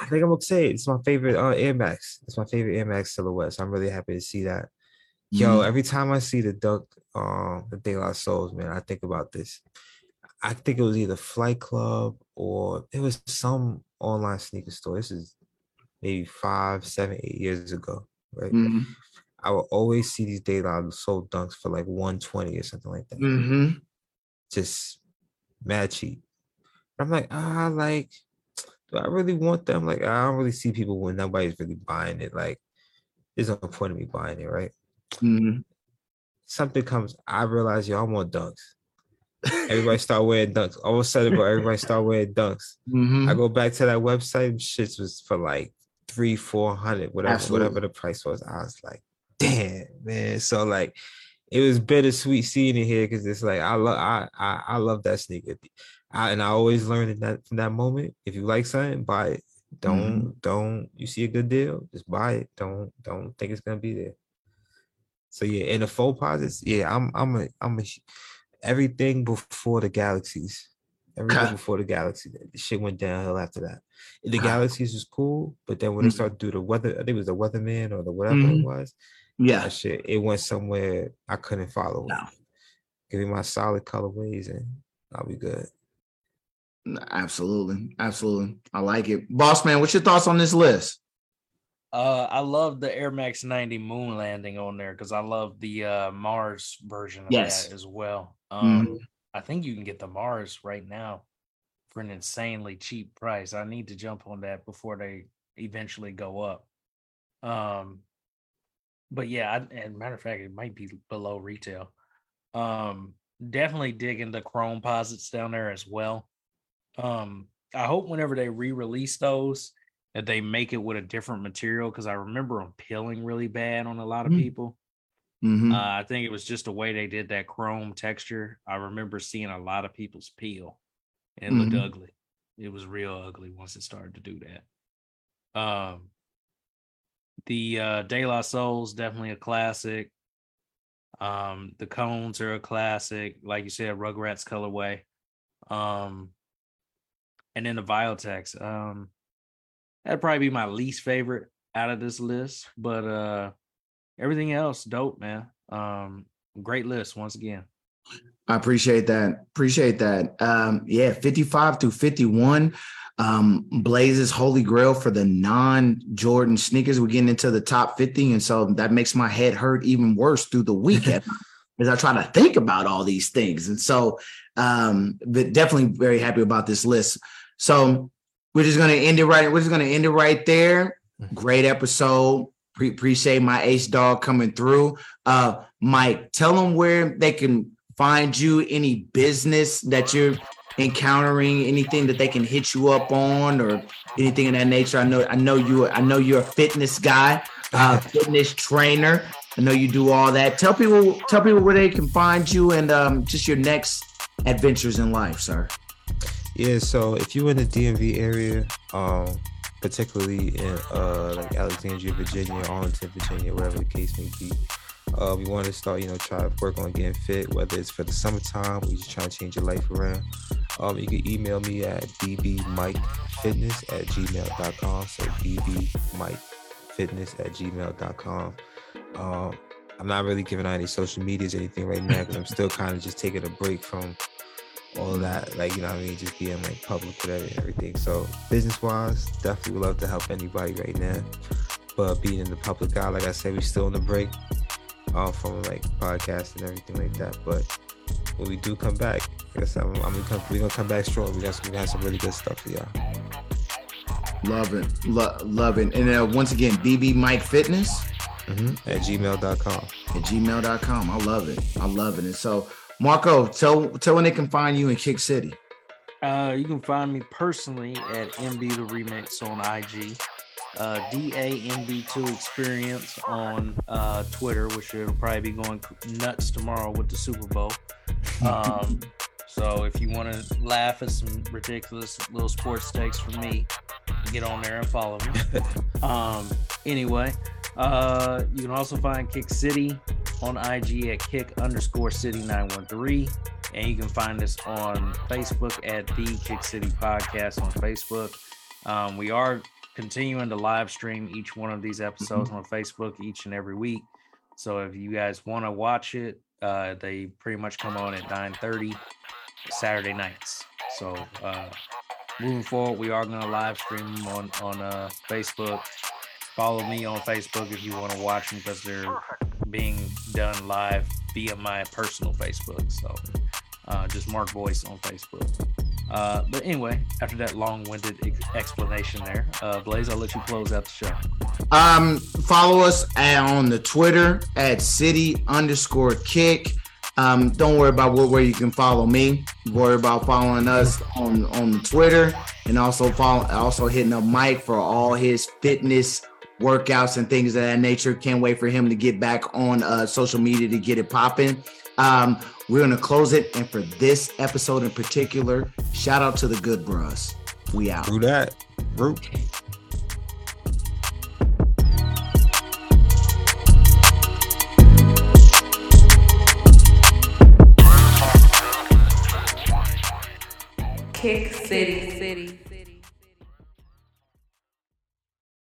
I think I'm gonna say it. it's my favorite uh, Air Max. It's my favorite Air Max silhouette. So I'm really happy to see that. Yo, Mhm. every time I see the duck, um, the De La Souls, man, I think about this. I think it was either Flight Club or it was some online sneaker store. This is maybe five, seven, eight years ago, right? Mhm. I would always see these De La Soul dunks for like 120 or something like that. Mm-hmm. Just mad cheap. I'm like, ah, like, do I really want them? Like, I don't really see people when nobody's really buying it. Like, there's no point in me buying it, right? Mhm. Something comes, I realize, yo, I want dunks. Everybody start wearing dunks. All of a sudden, bro, everybody start wearing dunks. Mhm. I go back to that website, and shits was for like three, four hundred, whatever, Absolutely. whatever the price was. I was like, damn, man. So like, it was bittersweet seeing it here because it's like I love, I, I, I love that sneaker. I, and I always learned in that from that moment. If you like something, buy it. Don't, don't. You see a good deal, just buy it. Don't, don't think it's gonna be there. So yeah, in the foam posits, yeah, I'm I'm a I'm a everything before the galaxies. Everything Okay. before the galaxy. The shit went downhill after that. The galaxies was cool, but then when they Mhm. started to do the weather, I think it was the weatherman or the whatever Mhm. it was. Yeah. That shit, it went somewhere I couldn't follow. Give me my solid colorways and I'll be good. Absolutely. Absolutely. I like it. Boss man, what's your thoughts on this list? Uh, I love the Air Max 90 moon landing on there because I love the uh, Mars version of Yes. that as well. Um, Mhm. I think you can get the Mars right now for an insanely cheap price. I need to jump on that before they eventually go up. Um, but yeah, I, and matter of fact, it might be below retail. Um, definitely digging the chrome posits down there as well. Um, I hope whenever they re-release those that they make it with a different material because I remember them peeling really bad on a lot of Mm. people. Mhm. Uh, I think it was just the way they did that chrome texture. I remember seeing a lot of people's peel, and it looked ugly. It was real ugly once it started to do that. Um, the uh, De La Soul's definitely a classic. Um, the cones are a classic, like you said, Rugrats colorway. Um, and then the Biotechs. Um, that'd probably be my least favorite out of this list, but uh, everything else dope, man. Um, great list once again. I appreciate that. Appreciate that. Um, yeah, 55 through 51. Um, Blaze's holy grail for the non-Jordan sneakers. We're getting into the top 50, and so that makes my head hurt even worse through the weekend as I try to think about all these things. And so um, but definitely very happy about this list. So we're just gonna end it right. We're just gonna end it right there. Great episode. Pre- appreciate my ace dog coming through. Uh, Mike, tell them where they can find you. Any business that you're encountering, anything that they can hit you up on, or anything of that nature. I know, I know you. I know you're a fitness guy, uh, fitness trainer. I know you do all that. Tell people, tell people where they can find you, and um, just your next adventures in life, sir. Yeah, so if you're in the DMV area, um, particularly in uh like Alexandria, Virginia, Arlington, Virginia, wherever the case may be, uh, we want to start, you know, try to work on getting fit, whether it's for the summertime, we just trying to change your life around. Um, you can email me at bbmikefitness at gmail.com. So bbmikefitness at gmail.com. Um, I'm not really giving out any social medias or anything right now because I'm still kind of just taking a break from all that, like you know I mean, just being like public with it and everything. So business wise, definitely would love to help anybody right now. But being in the public eye, like I said, we still in the break uh, from like podcast and everything like that. But when we do come back, like I said, I'm, I'm gonna come, we're gonna come back strong. We got some, we got some really good stuff for y'all. Love it, Lo- love it. And uh, once again, BB Mike Fitness mm-hmm. at gmail.com. At gmail.com. I love it. I love it. And so, Marco, tell tell when they can find you in Kick City. Uh, you can find me personally at MB the Remix on IG, uh, DAMB2 Experience on uh, Twitter, which will probably be going nuts tomorrow with the Super Bowl. Um, so if you want to laugh at some ridiculous little sports takes from me, get on there and follow me. um, anyway, uh, you can also find Kick City on IG at kick underscore city 913. And you can find us on Facebook at the Kick City Podcast on Facebook. Um, we are continuing to live stream each one of these episodes on Facebook each and every week. So if you guys want to watch it, uh, they pretty much come on at 9:30 Saturday nights. So uh, moving forward, we are going to live stream on on uh, Facebook. Follow me on Facebook if you want to watch them because they're being done live via my personal Facebook. So uh, just Mark Voice on Facebook. Uh, but anyway, after that long-winded ex- explanation there, uh, Blaze, I'll let you close out the show. Um, follow us at, on the Twitter at city underscore kick. Um, don't worry about where, where you can follow me. Worry about following us on on Twitter and also follow also hitting up Mike for all his fitness workouts and things of that nature. Can't wait for him to get back on uh, social media to get it popping. Um, we're going to close it. And for this episode in particular, shout out to the good bros. We out. Through that. Root. Kick City. City.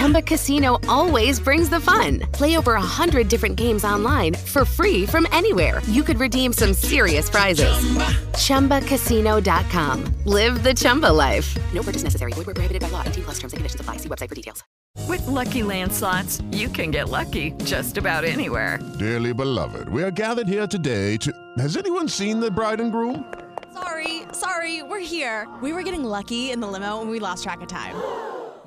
Chumba Casino always brings the fun. Play over a hundred different games online for free from anywhere. You could redeem some serious prizes. Chumba. ChumbaCasino.com. Live the Chumba life. No purchase necessary. Void where prohibited by law. 18 plus terms and conditions apply. See website for details. With Lucky Land slots, you can get lucky just about anywhere. Dearly beloved, we are gathered here today to. Has anyone seen the bride and groom? Sorry, sorry, we're here. We were getting lucky in the limo and we lost track of time.